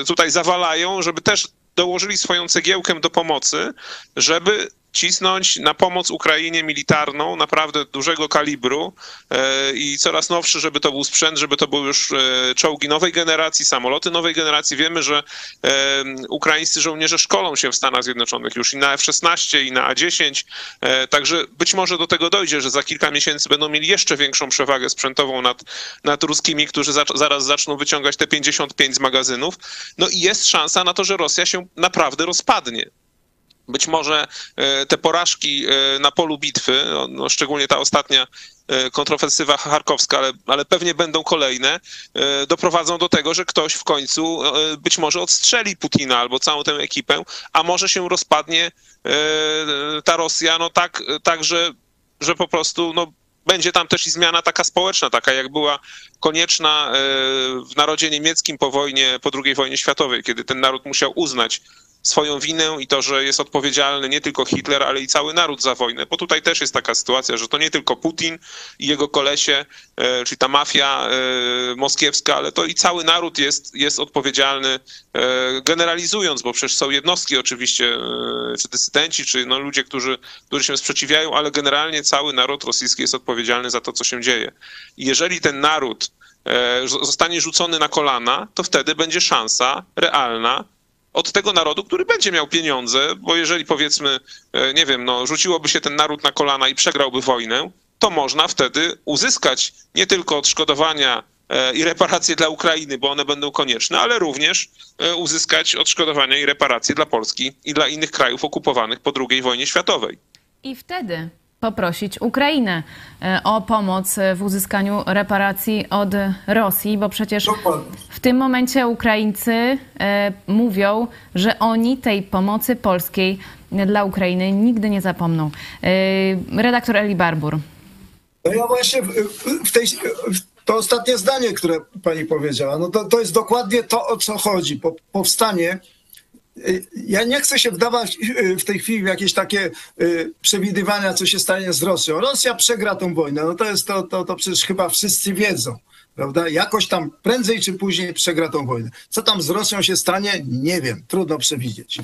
y, tutaj zawalają, żeby też dołożyli swoją cegiełkę do pomocy, żeby cisnąć na pomoc Ukrainie militarną naprawdę dużego kalibru e, i coraz nowszy, żeby to był sprzęt, żeby to były już e, czołgi nowej generacji, samoloty nowej generacji. Wiemy, że e, ukraińscy żołnierze szkolą się w Stanach Zjednoczonych już i na F-16 i na A-10, także być może do tego dojdzie, że za kilka miesięcy będą mieli jeszcze większą przewagę sprzętową nad, nad ruskimi, którzy za, zaraz zaczną wyciągać te 55 z magazynów. No i jest szansa na to, że Rosja się naprawdę rozpadnie. Być może e, te porażki e, na polu bitwy, no, no, szczególnie ta ostatnia e, kontrofensywa charkowska, ale, ale pewnie będą kolejne, doprowadzą do tego, że ktoś w końcu być może odstrzeli Putina albo całą tę ekipę, a może się rozpadnie ta Rosja no tak, tak że, że po prostu no, będzie tam też i zmiana taka społeczna, taka jak była konieczna w narodzie niemieckim po wojnie, po II wojnie światowej, kiedy ten naród musiał uznać swoją winę i to, że jest odpowiedzialny nie tylko Hitler, ale i cały naród za wojnę, bo tutaj też jest taka sytuacja, że to nie tylko Putin i jego kolesie, e, czyli ta mafia e, moskiewska, ale to i cały naród jest, jest odpowiedzialny, e, generalizując, bo przecież są jednostki oczywiście, czy dysydenci, czy no ludzie, którzy, którzy się sprzeciwiają, ale generalnie cały naród rosyjski jest odpowiedzialny za to, co się dzieje. I jeżeli ten naród zostanie rzucony na kolana, to wtedy będzie szansa realna od tego narodu, który będzie miał pieniądze, bo jeżeli powiedzmy, e, nie wiem, no, rzuciłoby się ten naród na kolana i przegrałby wojnę, to można wtedy uzyskać nie tylko odszkodowania e, i reparacje dla Ukrainy, bo one będą konieczne, ale również e, uzyskać odszkodowania i reparacje dla Polski i dla innych krajów okupowanych po II wojnie światowej. I wtedy poprosić Ukrainę e, o pomoc w uzyskaniu reparacji od Rosji, bo przecież w tym momencie Ukraińcy e, mówią, że oni tej pomocy polskiej dla Ukrainy nigdy nie zapomną. E, redaktor Eli Barbur. No ja właśnie w tej, to ostatnie zdanie, które pani powiedziała, no to, to jest dokładnie to, o co chodzi. Po, powstanie ja nie chcę się wdawać y, w tej chwili w jakieś takie y, przewidywania, co się stanie z Rosją. Rosja przegra tą wojnę. No to jest to, to, to przecież chyba wszyscy wiedzą. Prawda? Jakoś tam prędzej czy później przegra tą wojnę. Co tam z Rosją się stanie, nie wiem, trudno przewidzieć.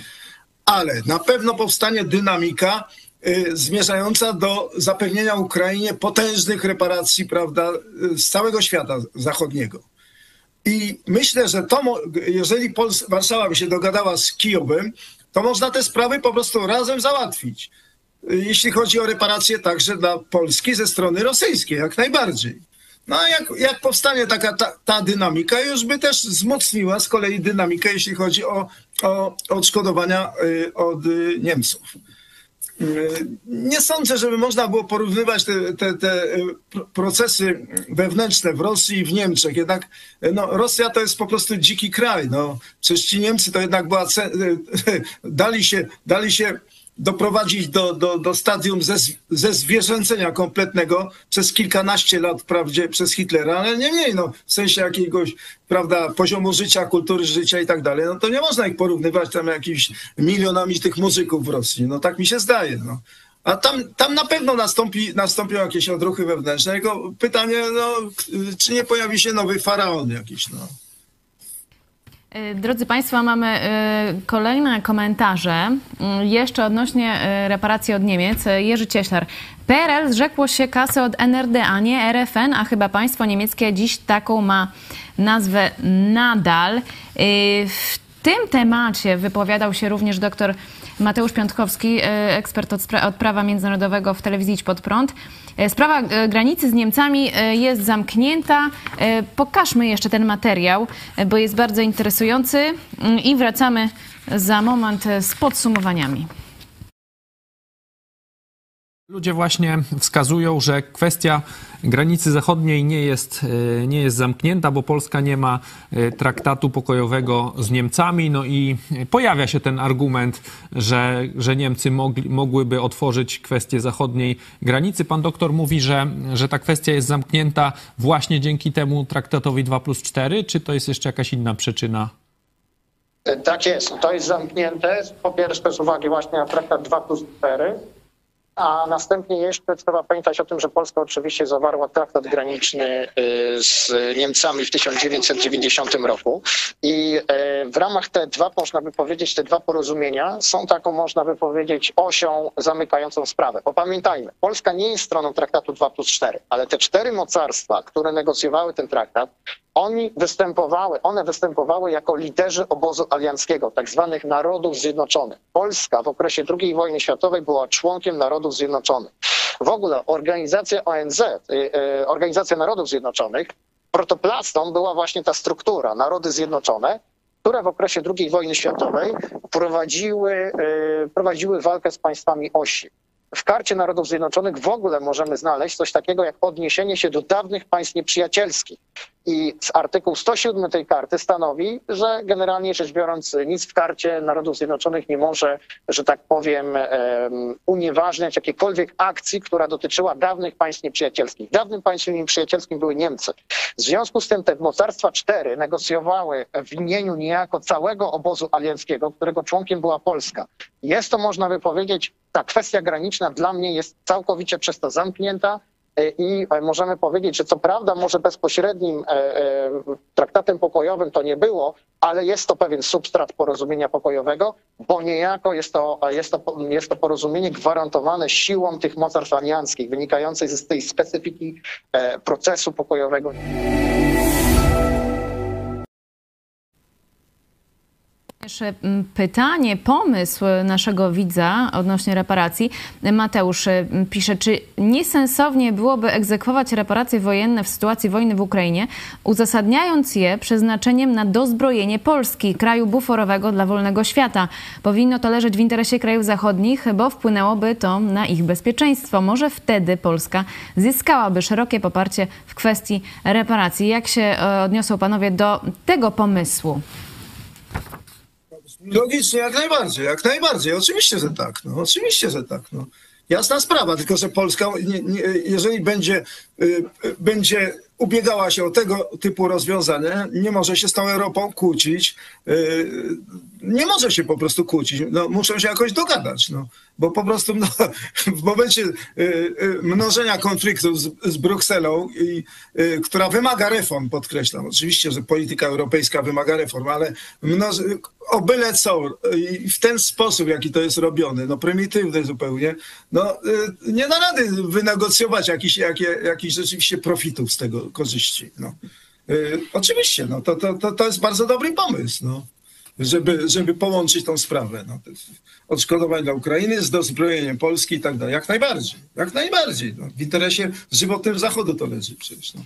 Ale na pewno powstanie dynamika y, zmierzająca do zapewnienia Ukrainie potężnych reparacji, prawda, z całego świata zachodniego. I myślę, że to, jeżeli Pols Warszawa by się dogadała z Kijowem, to można te sprawy po prostu razem załatwić. Jeśli chodzi o reparacje także dla Polski ze strony rosyjskiej, jak najbardziej. No a jak, jak powstanie taka ta, ta, dynamika, już by też wzmocniła z kolei dynamikę, jeśli chodzi o, o odszkodowania y, od y, Niemców. Nie sądzę, żeby można było porównywać te, te, te, procesy wewnętrzne w Rosji i w Niemczech. Jednak no, Rosja to jest po prostu dziki kraj. No. Przecież ci Niemcy to jednak była. Dali się, dali się doprowadzić do, do, do stadium ze, ze zwierzęcenia kompletnego przez kilkanaście lat wprawdzie przez Hitlera, ale nie mniej, no, w sensie jakiegoś prawda, poziomu życia, kultury życia i tak dalej, no to nie można ich porównywać tam jakimiś milionami tych muzyków w Rosji, no tak mi się zdaje, no. A tam, tam na pewno nastąpi, nastąpią jakieś odruchy wewnętrzne. Tylko pytanie, no, czy nie pojawi się nowy faraon jakiś, no. Y, drodzy Państwo, mamy y, kolejne komentarze. Y, jeszcze odnośnie reparacji od Niemiec. Jerzy Cieślar. PRL zrzekło się kasy od NRD, a nie RFN, a chyba państwo niemieckie dziś taką ma nazwę nadal. W tym temacie wypowiadał się również doktor Mateusz Piątkowski, ekspert od, od prawa międzynarodowego w telewizji Pod Prąd. E, sprawa e, granicy z Niemcami e, jest zamknięta. Pokażmy jeszcze ten materiał, bo jest bardzo interesujący mm, i wracamy za moment z podsumowaniami. Ludzie właśnie wskazują, że kwestia granicy zachodniej nie jest, e, nie jest zamknięta, bo Polska nie ma e, traktatu pokojowego z Niemcami. No i pojawia się ten argument, że, że Niemcy mogli, mogłyby otworzyć kwestię zachodniej granicy. Pan doktor mówi, że, że ta kwestia jest zamknięta właśnie dzięki temu traktatowi 2 plus 4, czy to jest jeszcze jakaś inna przyczyna? Tak jest, to jest zamknięte. Po pierwsze z uwagi właśnie na traktat 2 plus 4 a następnie jeszcze trzeba pamiętać o tym, że Polska oczywiście zawarła traktat graniczny y, z Niemcami w 1990 roku. I y, w ramach te dwa, można by powiedzieć, te dwa porozumienia są taką, można by powiedzieć, osią zamykającą sprawę. Bo pamiętajmy, Polska nie jest stroną traktatu 2 plus 4, ale te cztery mocarstwa, które negocjowały ten traktat, oni występowały, one występowały jako liderzy obozu alianckiego, tak zwanych Narodów Zjednoczonych. Polska w okresie II wojny światowej była członkiem Narodów Zjednoczonych. W ogóle organizacja ONZ, y, y, Organizacja Narodów Zjednoczonych, protoplastą była właśnie ta struktura, Narody Zjednoczone, które w okresie II wojny światowej prowadziły, y, prowadziły walkę z państwami osi w karcie Narodów Zjednoczonych w ogóle możemy znaleźć coś takiego jak odniesienie się do dawnych państw nieprzyjacielskich. I artykuł 107 tej karty stanowi, że generalnie rzecz biorąc, nic w karcie Narodów Zjednoczonych nie może, że tak powiem, unieważniać jakiejkolwiek akcji, która dotyczyła dawnych państw nieprzyjacielskich. Dawnym państwem nieprzyjacielskim były Niemcy. W związku z tym te mocarstwa cztery negocjowały w imieniu niejako całego obozu alianckiego, którego członkiem była Polska. Jest to, można by powiedzieć, ta kwestia graniczna dla mnie jest całkowicie przez to zamknięta i możemy powiedzieć, że co prawda może bezpośrednim e, e, traktatem pokojowym to nie było, ale jest to pewien substrat porozumienia pokojowego, bo niejako jest to, jest to, jest to porozumienie gwarantowane siłą tych mocarstw alianckich, wynikającej z tej specyfiki e, procesu pokojowego. Jeszcze mm, pytanie, pomysł naszego widza odnośnie reparacji. Mateusz mm, pisze, czy niesensownie byłoby egzekwować reparacje wojenne w sytuacji wojny w Ukrainie, uzasadniając je przeznaczeniem na dozbrojenie Polski, kraju buforowego dla wolnego świata. Powinno to leżeć w interesie krajów zachodnich, bo wpłynęłoby to na ich bezpieczeństwo. Może wtedy Polska zyskałaby szerokie poparcie w kwestii reparacji. Jak się e, odniosą panowie do tego pomysłu? Logicznie, jak najbardziej, jak najbardziej. Oczywiście, że tak. No, oczywiście, że tak. No. Jasna sprawa, tylko że Polska, nie, nie, jeżeli będzie, y, będzie ubiegała się o tego typu rozwiązania, nie może się z tą Europą kłócić. Y, nie może się po prostu kłócić. No, muszą się jakoś dogadać. No bo po prostu no, w momencie y, y, mnożenia konfliktów z, z Brukselą, i, która wymaga reform, podkreślam, oczywiście, że polityka europejska wymaga reform, ale mnoż, o byle co i w ten sposób, jaki to jest robione, no prymitywny zupełnie, no nie da rady wynegocjować jakichś jakich rzeczywiście profitów z tego, korzyści. No. Oczywiście, no, to, to, to jest bardzo dobry pomysł. No żeby, żeby połączyć tą sprawę. No, odszkodowań dla Ukrainy z dozbrojeniem Polski i tak dalej. Jak najbardziej, jak najbardziej. No, w interesie żywotnym Zachodu to leży przecież. No.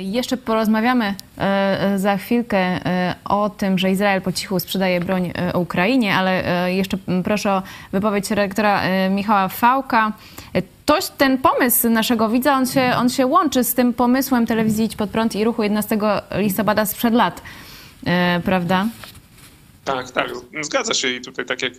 Jeszcze porozmawiamy e, e, za chwilkę e, o tym, że Izrael po cichu sprzedaje broń Ukrainie, ale jeszcze proszę o wypowiedź redaktora Michała Fałka. Toś, ten pomysł naszego widza, on się, on się łączy z tym pomysłem telewizji Idź Pod Prąd i ruchu 11 listopada sprzed lat, prawda? Tak, tak, zgadza się i tutaj tak jak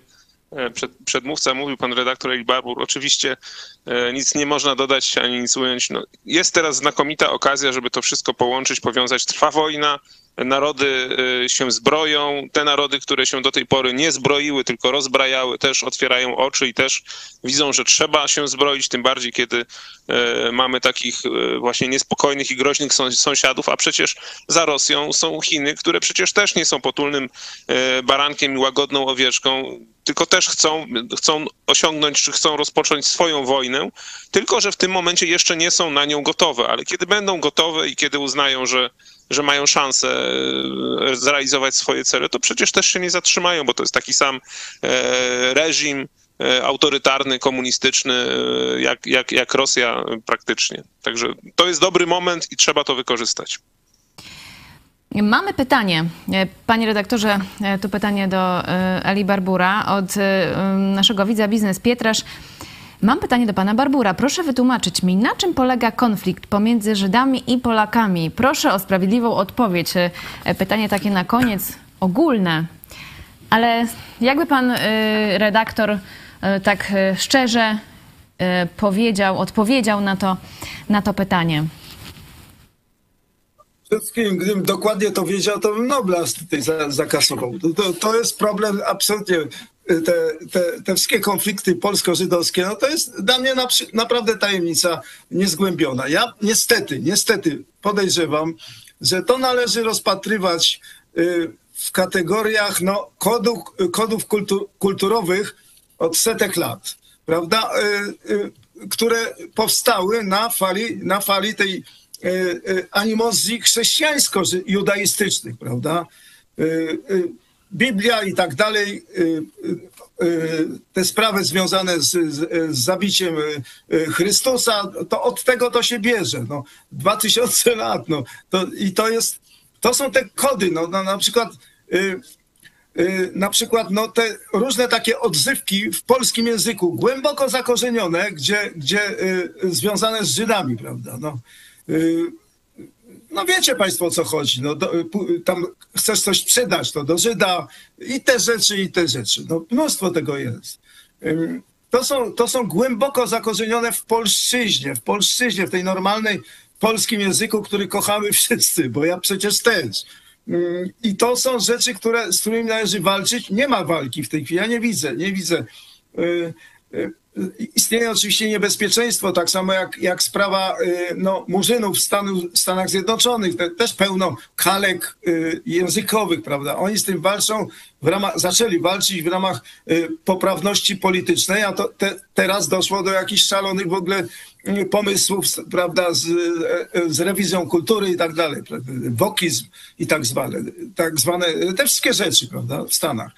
przed, przedmówca mówił, pan redaktor Eli oczywiście e, nic nie można dodać ani nic ująć. No, jest teraz znakomita okazja, żeby to wszystko połączyć, powiązać. Trwa wojna, narody y, się zbroją. Te narody, które się do tej pory nie zbroiły, tylko rozbrajały, też otwierają oczy i też widzą, że trzeba się zbroić, tym bardziej kiedy y, mamy takich y, właśnie niespokojnych i groźnych sąsiadów, a przecież za Rosją są Chiny, które przecież też nie są potulnym barankiem i łagodną owieczką, tylko też chcą, chcą osiągnąć, czy chcą rozpocząć swoją wojnę, tylko że w tym momencie jeszcze nie są na nią gotowe, ale kiedy będą gotowe i kiedy uznają, że że mają szansę e, zrealizować swoje cele, to przecież też się nie zatrzymają, bo to jest taki sam e, reżim e, autorytarny, komunistyczny, jak, jak, jak Rosja praktycznie. Także to jest dobry moment i trzeba to wykorzystać. Mamy pytanie. Panie redaktorze, tu pytanie do Eli Barbura od naszego widza Biznes Pietrasz. Mam pytanie do pana Barbura. Proszę wytłumaczyć mi, na czym polega konflikt pomiędzy Żydami i Polakami? Proszę o sprawiedliwą odpowiedź. E, pytanie takie na koniec, ogólne. Ale jakby pan y, redaktor y, tak szczerze powiedział, odpowiedział na to, na to pytanie? Wszystkim, gdybym dokładnie to wiedział, to bym Nobla tutaj zakasował. To, to jest problem absolutnie te, te, te wszystkie konflikty polsko-żydowskie, no to jest dla mnie na, naprawdę tajemnica niezgłębiona. Ja niestety, niestety podejrzewam, że to należy rozpatrywać y, w kategoriach no, kodów, kodów kultu, kulturowych od setek lat, prawda, y, y, które powstały na fali, na fali tej animozji chrześcijańsko-judaistycznych, prawda. Biblia i tak dalej, y, y, y, te sprawy związane z, z, zabiciem Chrystusa, to od tego to się bierze. No, 2000 lat, no, to, i to jest, to są te kody, no, no na przykład na przykład no, te różne takie odzywki w polskim języku, głęboko zakorzenione, gdzie, gdzie związane z Żydami, prawda? No, no wiecie Państwo o co chodzi. No, do, tam chcesz coś sprzedać, to do Żyda i te rzeczy, i te rzeczy. No, mnóstwo tego jest. To są, to są głęboko zakorzenione w polszczyźnie, w polszczyźnie, w tej normalnej polskim języku, który kochamy wszyscy, bo ja przecież też. I to są rzeczy, które, z którymi należy walczyć. Nie ma walki w tej chwili. Ja nie widzę, nie widzę. Istnieje oczywiście niebezpieczeństwo, tak samo jak, jak sprawa y, no, murzynów w Stanu, Stanach Zjednoczonych, te, też pełno kalek y, językowych, prawda? Oni z tym walczą, w ramach, zaczęli walczyć w ramach y, poprawności politycznej, a to te, teraz doszło do jakichś szalonych w ogóle pomysłów, prawda, z, z rewizją kultury i tak dalej, wokizm i tak zwane, tak zwane, te wszystkie rzeczy, prawda, w Stanach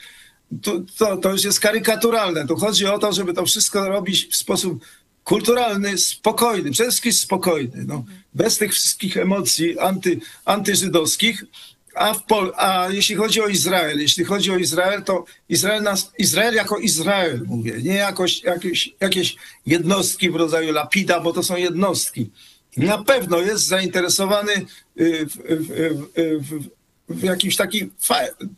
to, to, to już jest karykaturalne. Tu chodzi o to, żeby to wszystko robić w sposób kulturalny, spokojny, przede wszystkim spokojny, no, bez tych wszystkich emocji anty, antyżydowskich. A, w Pol a jeśli chodzi o Izrael, jeśli chodzi o Izrael, to Izrael, nas, Izrael jako Izrael, mówię, nie jakoś, jakieś, jakieś jednostki w rodzaju Lapida, bo to są jednostki. Na pewno jest zainteresowany y, w, w, w, w jakimś takich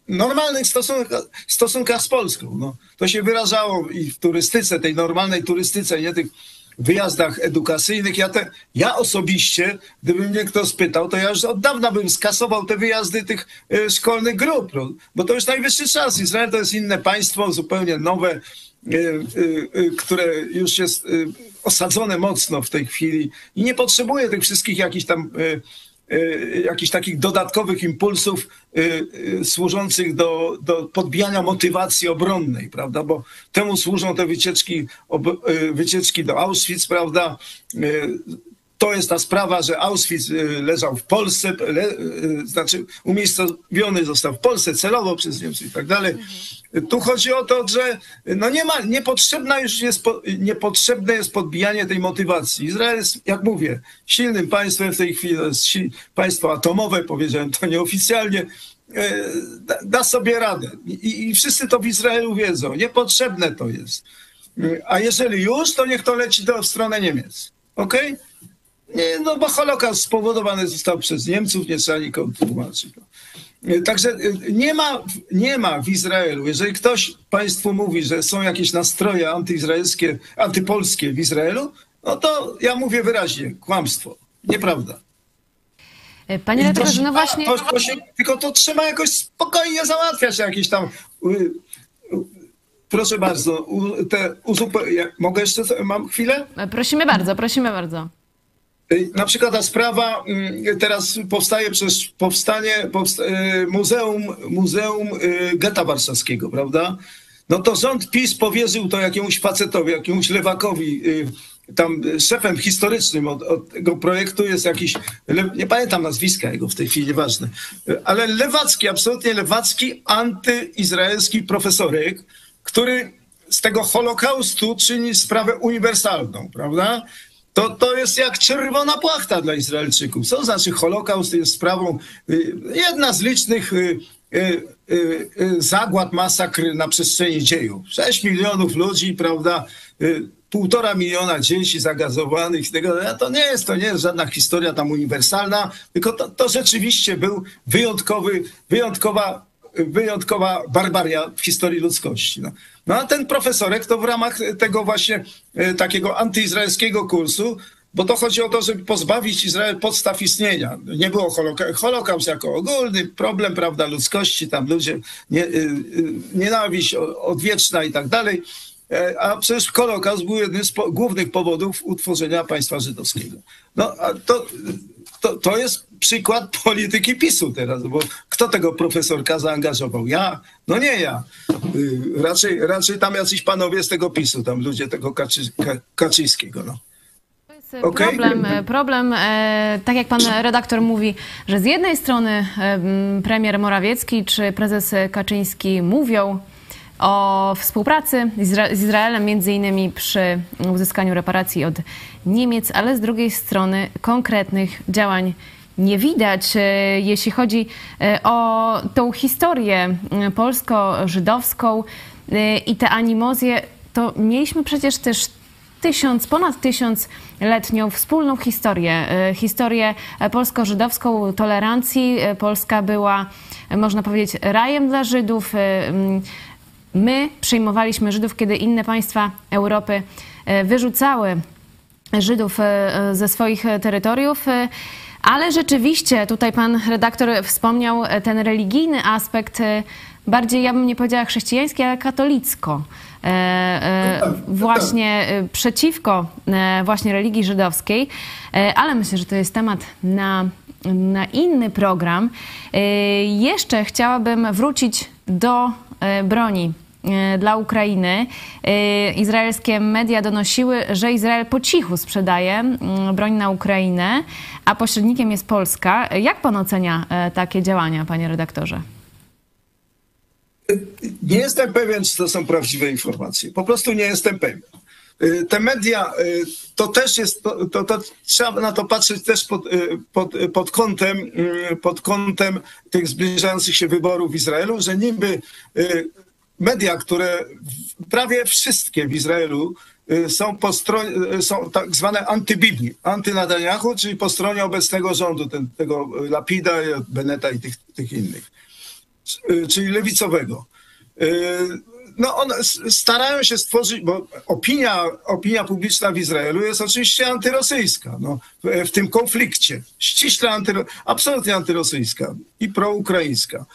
normalnych stosunkach, stosunkach z Polską. No, to się wyrażało i w turystyce, tej normalnej turystyce, nie tych wyjazdach edukacyjnych. Ja, te, ja osobiście, gdyby mnie kto spytał, to ja już od dawna bym skasował te wyjazdy tych y, szkolnych grup, no, bo to już najwyższy czas. Izrael to jest inne państwo, zupełnie nowe, y, y, które już jest osadzone mocno w tej chwili i nie potrzebuje tych wszystkich jakichś tam jakichś takich dodatkowych impulsów y, y, służących do, do podbijania motywacji obronnej, prawda? Bo temu służą te wycieczki, wycieczki do Auschwitz, prawda? To jest ta sprawa, że Auschwitz leżał w Polsce, le, znaczy umiejscowiony został w Polsce celowo przez Niemców i tak dalej. Tu chodzi o to, że no nie ma, niepotrzebna już jest, niepotrzebne jest podbijanie tej motywacji. Izrael jest, jak mówię, silnym państwem w tej chwili, jest państwo atomowe, powiedziałem to nieoficjalnie, e, da, da sobie radę. I, I, wszyscy to w Izraelu wiedzą. Niepotrzebne to jest. A jeżeli już, to niech to leci do, w stronę Niemiec. Okej? Okay? No bo Holokaust spowodowany został przez Niemców, nie trzeba nikomu tłumaczyć. Także y, nie ma, nie ma w Izraelu, jeżeli ktoś Państwu mówi, że są jakieś nastroje antyizraelskie, antypolskie w Izraelu, no to ja mówię wyraźnie, kłamstwo, nieprawda. E, panie redaktorze, no właśnie... To, to się, tylko to trzeba jakoś spokojnie załatwiać, jakieś tam... Proszę bardzo, te uzupełnienia. Mogę jeszcze, mam chwilę? E, prosimy bardzo, prosimy bardzo. Y, na przykład ta sprawa mm, teraz powstaje przez powstanie powsta y, Muzeum, Muzeum y, Getta Warszawskiego, prawda? No to rząd PiS powierzył to jakiemuś facetowi, jakiemuś lewakowi, tam szefem historycznym od, od, tego projektu jest jakiś, nie pamiętam nazwiska jego w tej chwili, nieważne, ale lewacki, absolutnie lewacki, antyizraelski profesorek, który z tego Holokaustu czyni sprawę uniwersalną, prawda? To, to jest jak czerwona płachta dla Izraelczyków. Co znaczy Holokaust jest sprawą, y, jedna z licznych y, y, zagład, masakr na przestrzeni dziejów. 6 milionów ludzi, prawda, półtora miliona dzieci zagazowanych, tego, to nie jest, to nie jest żadna historia tam uniwersalna, tylko to, to rzeczywiście był wyjątkowy, wyjątkowa wyjątkowa barbaria w historii ludzkości. No. no a ten profesorek to w ramach tego właśnie e, takiego antyizraelskiego kursu, bo to chodzi o to, żeby pozbawić Izrael podstaw istnienia. Nie było holoka Holokaust jako ogólny problem, prawda, ludzkości, tam ludzie, nie, y, y, nienawiść odwieczna i tak dalej. E, a przecież Holokaust był jednym z po głównych powodów utworzenia państwa żydowskiego. No, a to, to, to jest przykład polityki PiSu teraz, bo kto tego profesorka zaangażował? Ja? No nie ja. Y, raczej, raczej tam jacyś panowie z tego PiSu, tam ludzie tego Kaczy, Kaczyńskiego. No. Okay. Problem, problem e, tak jak pan redaktor mówi, że z jednej strony premier Morawiecki czy prezes Kaczyński mówią o współpracy z Izraelem, między innymi przy uzyskaniu reparacji od Niemiec, ale z drugiej strony konkretnych działań nie widać. E, jeśli chodzi e, o tą historię polsko-żydowską e, i te animozje, to mieliśmy przecież też tysiąc, ponad tysiącletnią wspólną historię, historię polsko-żydowską tolerancji. Polska była, można powiedzieć, rajem dla Żydów. My przyjmowaliśmy Żydów, kiedy inne państwa Europy wyrzucały Żydów ze swoich terytoriów. Ale rzeczywiście, tutaj pan redaktor wspomniał ten religijny aspekt, bardziej ja bym nie powiedziała chrześcijański, ale katolicko. E, e, właśnie e, przeciwko właśnie religii żydowskiej, ale myślę, że to jest temat na, na inny program. Jeszcze chciałabym wrócić do broni dla Ukrainy. Izraelskie media donosiły, że Izrael po cichu sprzedaje broń na Ukrainę, a pośrednikiem jest Polska. Jak pan ocenia takie działania, panie redaktorze? Nie jestem pewien, czy to są prawdziwe informacje. Po prostu nie jestem pewien. Y, te media, y, to też jest, to, to, to trzeba na to patrzeć też pod, y, pod, pod, kątem, pod kątem tych zbliżających się wyborów w Izraelu, że niby media, które prawie wszystkie w Izraelu są, po stronie, są tak zwane antybibi, antynadanyahu, czyli po stronie obecnego rządu, ten, tego Lapida, Beneta i tych, tych innych czyli lewicowego. Y, no one starają się stworzyć, bo opinia, opinia publiczna w Izraelu jest oczywiście antyrosyjska, no, w tym konflikcie. Ściśle antyro, absolutnie antyrosyjska i proukraińska.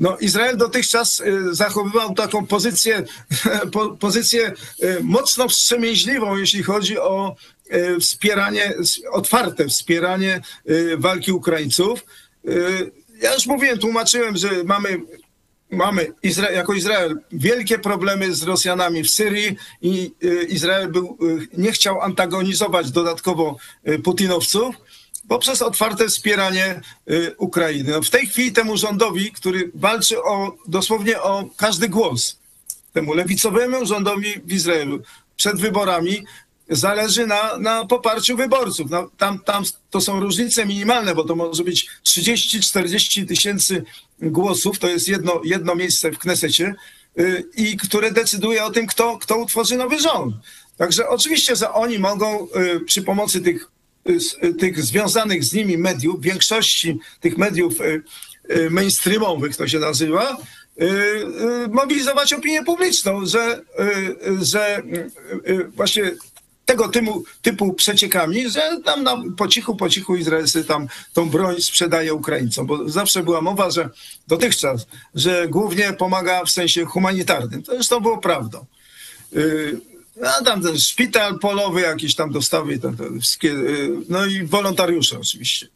No, Izrael dotychczas y, zachowywał taką pozycję, po, pozycję mocno wstrzemięźliwą, jeśli chodzi o wspieranie, otwarte wspieranie walki Ukraińców ja już mówiłem, tłumaczyłem, że mamy, mamy Izra jako Izrael wielkie problemy z Rosjanami w Syrii i y, Izrael był, y, nie chciał antagonizować dodatkowo y, Putinowców poprzez otwarte wspieranie Ukrainy. No w tej chwili temu rządowi, który walczy o dosłownie o każdy głos, temu lewicowemu rządowi w Izraelu przed wyborami zależy na, na poparciu wyborców. No, tam, tam to są różnice minimalne, bo to może być 30-40 tysięcy głosów, to jest jedno, jedno miejsce w Knesecie, yy, i które decyduje o tym, kto, kto utworzy nowy rząd. Także oczywiście, że oni mogą yy, przy pomocy tych, yy, tych związanych z nimi mediów, większości tych mediów y, y, mainstreamowych to się nazywa, y, mobilizować opinię publiczną, że, że właśnie tego typu, typu przeciekami, że tam na, po cichu, po cichu Izraelscy tam tą broń sprzedaje Ukraińcom, bo zawsze była mowa, że dotychczas, że głównie pomaga w sensie humanitarnym. To zresztą było prawdą. Yy, a tam ten szpital polowy, jakieś tam dostawy, yy, no i wolontariusze oczywiście.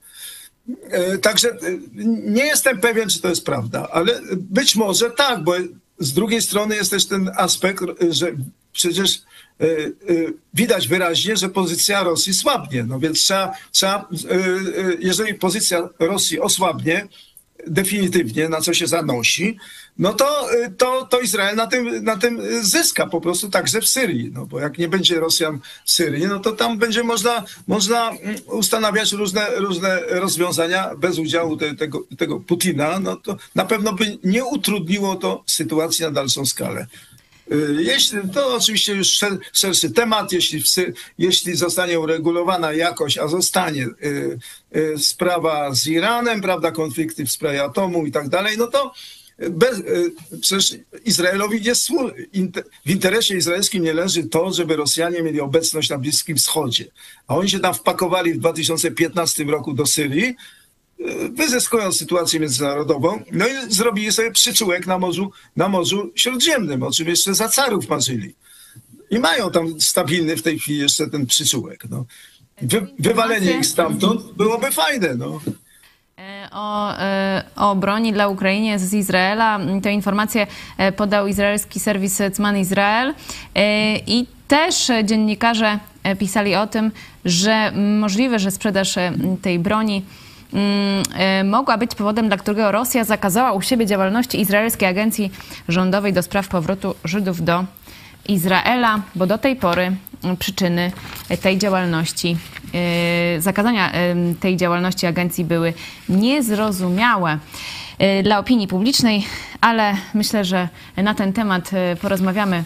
Yy, także nie jestem pewien, czy to jest prawda, ale być może tak, bo z drugiej strony jest też ten aspekt, że przecież Y, y, widać wyraźnie, że pozycja Rosji słabnie. No więc trzeba, trzeba y, jeżeli pozycja Rosji osłabnie, definitywnie, na co się zanosi, no to, to, to Izrael na tym, na tym zyska po prostu także w Syrii. No bo jak nie będzie Rosjan w Syrii, no to tam będzie można, można mm, ustanawiać różne, różne rozwiązania bez udziału te, tego, tego Putina. No to na pewno by nie utrudniło to sytuacji na dalszą skalę. Y, jeśli, to oczywiście już szer, szerszy temat, jeśli, jeśli zostanie uregulowana jakoś, a zostanie y, y, sprawa z Iranem, prawda, konflikty w sprawie atomu i tak dalej, no to bez, przecież Izraelowi jest w interesie izraelskim nie leży to, żeby Rosjanie mieli obecność na Bliskim Wschodzie. A oni się tam wpakowali w 2015 roku do Syrii, wyzyskują sytuację międzynarodową, no i zrobili sobie przyczółek na Morzu, na Morzu Śródziemnym, o czym jeszcze za carów marzyli. I mają tam stabilny w tej chwili jeszcze ten przyczółek. No. Wy, wywalenie ich stamtąd byłoby fajne. No. E, o, e, o broni dla Ukrainy z Izraela. Tę informację e, podał izraelski serwis Cman Izrael i też dziennikarze pisali o tym, że możliwe, że sprzedaż tej broni mogła być powodem, dla którego Rosja zakazała u siebie działalności izraelskiej agencji rządowej do spraw powrotu Żydów do Izraela, bo do tej pory mm, przyczyny tej działalności, e, zakazania tej działalności agencji były niezrozumiałe e, dla opinii publicznej, ale myślę, że na ten temat porozmawiamy e,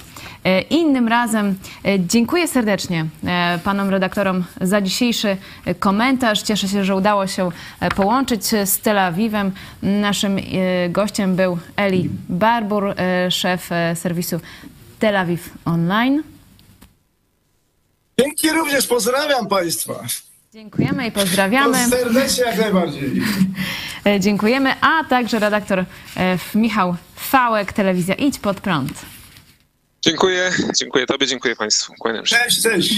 innym razem. E, Dziękuję serdecznie e, panom redaktorom za dzisiejszy e, komentarz. Cieszę się, że udało się e, połączyć z Tel Awiwem. Naszym e, gościem był Eli Barbur, e, szef e, serwisu Tel Awiw Online. Dzięki również, pozdrawiam Państwa. Dziękujemy i pozdrawiamy. Serdecznie jak najbardziej. E, Dziękujemy, a także redaktor e, Michał Fałek, telewizja Idź Pod Prąd. Dziękuję, dziękuję Tobie, dziękuję Państwu. Kłaniam się. Cześć, cześć.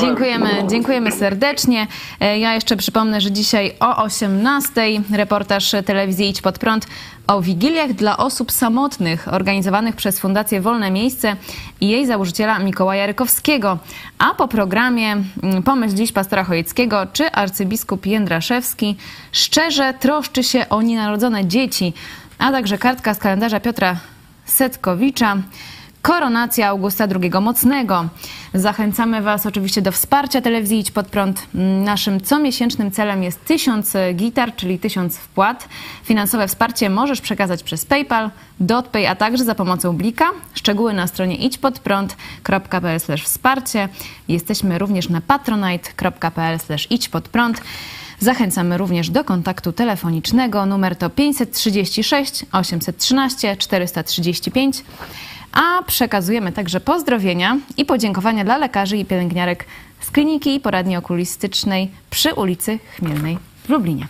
Dziękujemy, dziękujemy serdecznie. E, Ja jeszcze przypomnę, że dzisiaj o 18:00 reportaż telewizji Idź Pod Prąd o wigiliach dla osób samotnych organizowanych przez Fundację Wolne Miejsce i jej założyciela Mikołaja Rykowskiego. A po programie mm, Pomyśl dziś pastora Chojeckiego czy arcybiskup Jędraszewski szczerze troszczy się o nienarodzone dzieci, a także kartka z kalendarza Piotra Setkowicza. Koronacja Augusta II Mocnego. Zachęcamy Was oczywiście do wsparcia telewizji Idź Pod Prąd. Naszym comiesięcznym celem jest 1000 gitar, czyli 1000 wpłat. Finansowe wsparcie możesz przekazać przez PayPal, DotPay, a także za pomocą Blika. Szczegóły na stronie idźpodprąd.pl wsparcie. Jesteśmy również na patronite.pl. Zachęcamy również do kontaktu telefonicznego. Numer to 536 813 435. A przekazujemy także pozdrowienia i podziękowania dla lekarzy i pielęgniarek z kliniki i poradni okulistycznej przy ulicy Chmielnej w Lublinie.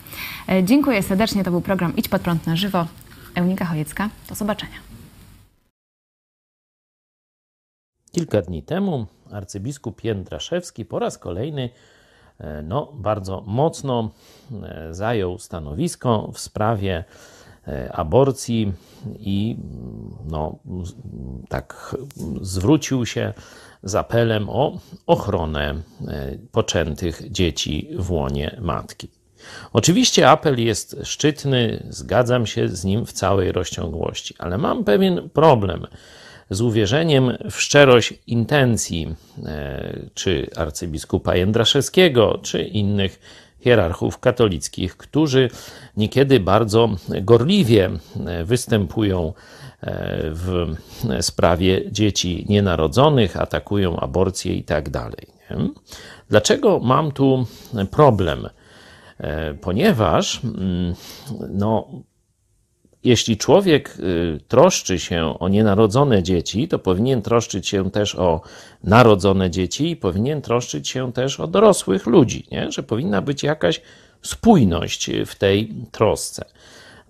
E, Dziękuję serdecznie. To był program Idź pod prąd na żywo. Eunika Chojecka. Do zobaczenia. Kilka dni temu arcybiskup Jędraszewski po raz kolejny e, no, bardzo mocno e, zajął stanowisko w sprawie aborcji i no, tak zwrócił się z apelem o ochronę e, poczętych dzieci w łonie matki. Oczywiście apel jest szczytny, zgadzam się z nim w całej rozciągłości, ale mam pewien problem z uwierzeniem w szczerość intencji e, czy arcybiskupa Jędraszewskiego, czy innych hierarchów katolickich, którzy niekiedy bardzo gorliwie e, występują e, w sprawie dzieci nienarodzonych, atakują aborcję i tak dalej. Dlaczego mam tu problem? E, Ponieważ mm, no, jeśli człowiek y, troszczy się o nienarodzone dzieci, to powinien troszczyć się też o narodzone dzieci i powinien troszczyć się też o dorosłych ludzi, nie? że powinna być jakaś spójność w tej trosce.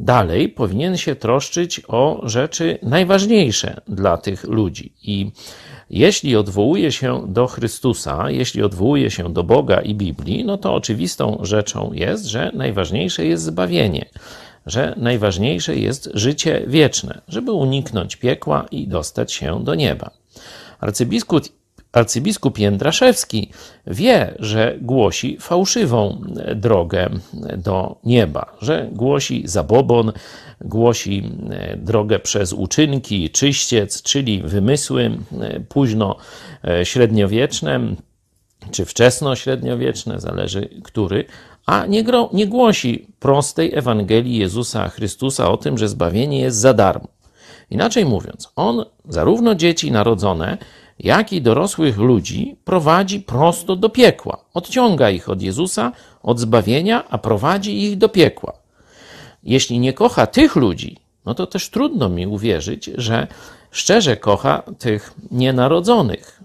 Dalej powinien się troszczyć o rzeczy najważniejsze dla tych ludzi. I jeśli odwołuje się do Chrystusa, jeśli odwołuje się do Boga i Biblii, no to oczywistą rzeczą jest, że najważniejsze jest zbawienie że najważniejsze jest życie wieczne, żeby uniknąć piekła i dostać się do nieba. Arcybiskup, arcybiskup Jędraszewski wie, że głosi fałszywą drogę do nieba, że głosi zabobon, głosi e, drogę przez uczynki, czyściec, czyli wymysły e, późno e, średniowieczne, czy wczesno-średniowieczne, zależy który, a nie, gro, nie głosi prostej Ewangelii Jezusa Chrystusa o tym, że zbawienie jest za darmo. Inaczej mówiąc, on zarówno dzieci narodzone, jak i dorosłych ludzi prowadzi prosto do piekła. Odciąga ich od Jezusa, od zbawienia, a prowadzi ich do piekła. Jeśli nie kocha tych ludzi, no to też trudno mi uwierzyć, że szczerze kocha tych nienarodzonych.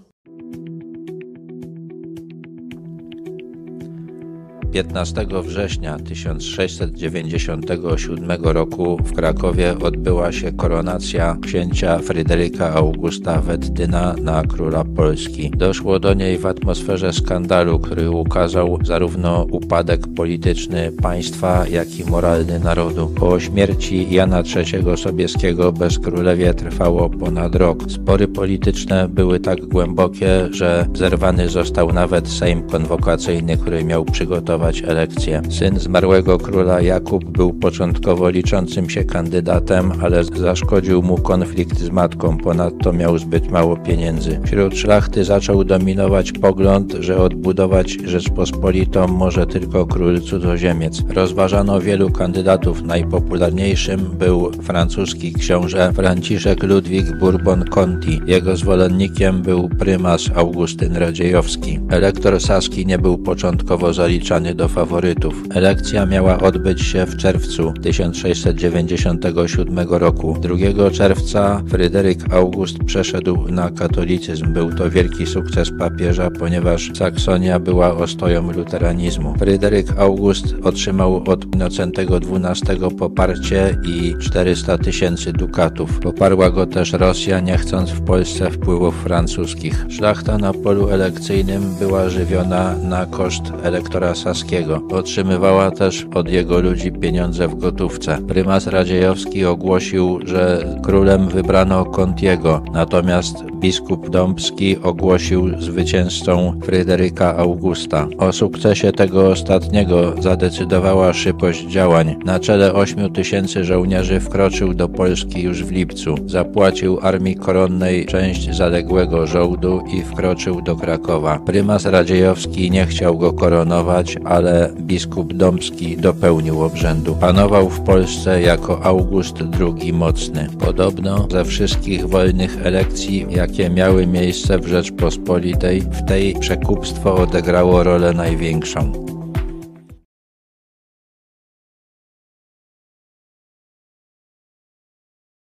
15 września 1697 roku w Krakowie odbyła się koronacja księcia Fryderyka Augusta Wettyna na króla Polski. Doszło do niej w atmosferze skandalu, który ukazał zarówno upadek polityczny państwa, jak i moralny narodu. Po śmierci Jana III Sobieskiego bezkrólewie trwało ponad rok. Spory polityczne były tak głębokie, że zerwany został nawet Sejm Konwokacyjny, który miał przygotować elekcje. Syn zmarłego króla Jakub był początkowo liczącym się kandydatem, ale zaszkodził mu konflikt z matką, ponadto miał zbyt mało pieniędzy. Wśród szlachty zaczął dominować pogląd, że odbudować Rzeczpospolitą może tylko król cudzoziemiec. Rozważano wielu kandydatów. Najpopularniejszym był francuski książę Franciszek Ludwik Bourbon-Conti. Jego zwolennikiem był prymas Augustyn Radziejowski. Elektor saski nie był początkowo zaliczany do faworytów. Elekcja miała odbyć się w czerwcu 1697 roku. 2 czerwca Fryderyk August przeszedł na katolicyzm. Był to wielki sukces papieża, ponieważ Saksonia była ostoją luteranizmu. Fryderyk August otrzymał od Innocentego XII poparcie i 400 tysięcy dukatów. Poparła go też Rosja, nie chcąc w Polsce wpływów francuskich. Szlachta na polu elekcyjnym była żywiona na koszt elektora Otrzymywała też od jego ludzi pieniądze w gotówce. Prymas Radziejowski ogłosił, że królem wybrano Contiego, natomiast biskup Dąbski ogłosił zwycięzcą Fryderyka Augusta. O sukcesie tego ostatniego zadecydowała szybkość działań. Na czele 8 tysięcy żołnierzy wkroczył do Polski już w lipcu. Zapłacił armii koronnej część zaległego żołdu i wkroczył do Krakowa. Prymas Radziejowski nie chciał go koronować, ale biskup Dąbski dopełnił obrzędu. Panował w Polsce jako August II Mocny. Podobno ze wszystkich wolnych elekcji, jakie miały miejsce w Rzeczpospolitej, w tej przekupstwo odegrało rolę największą.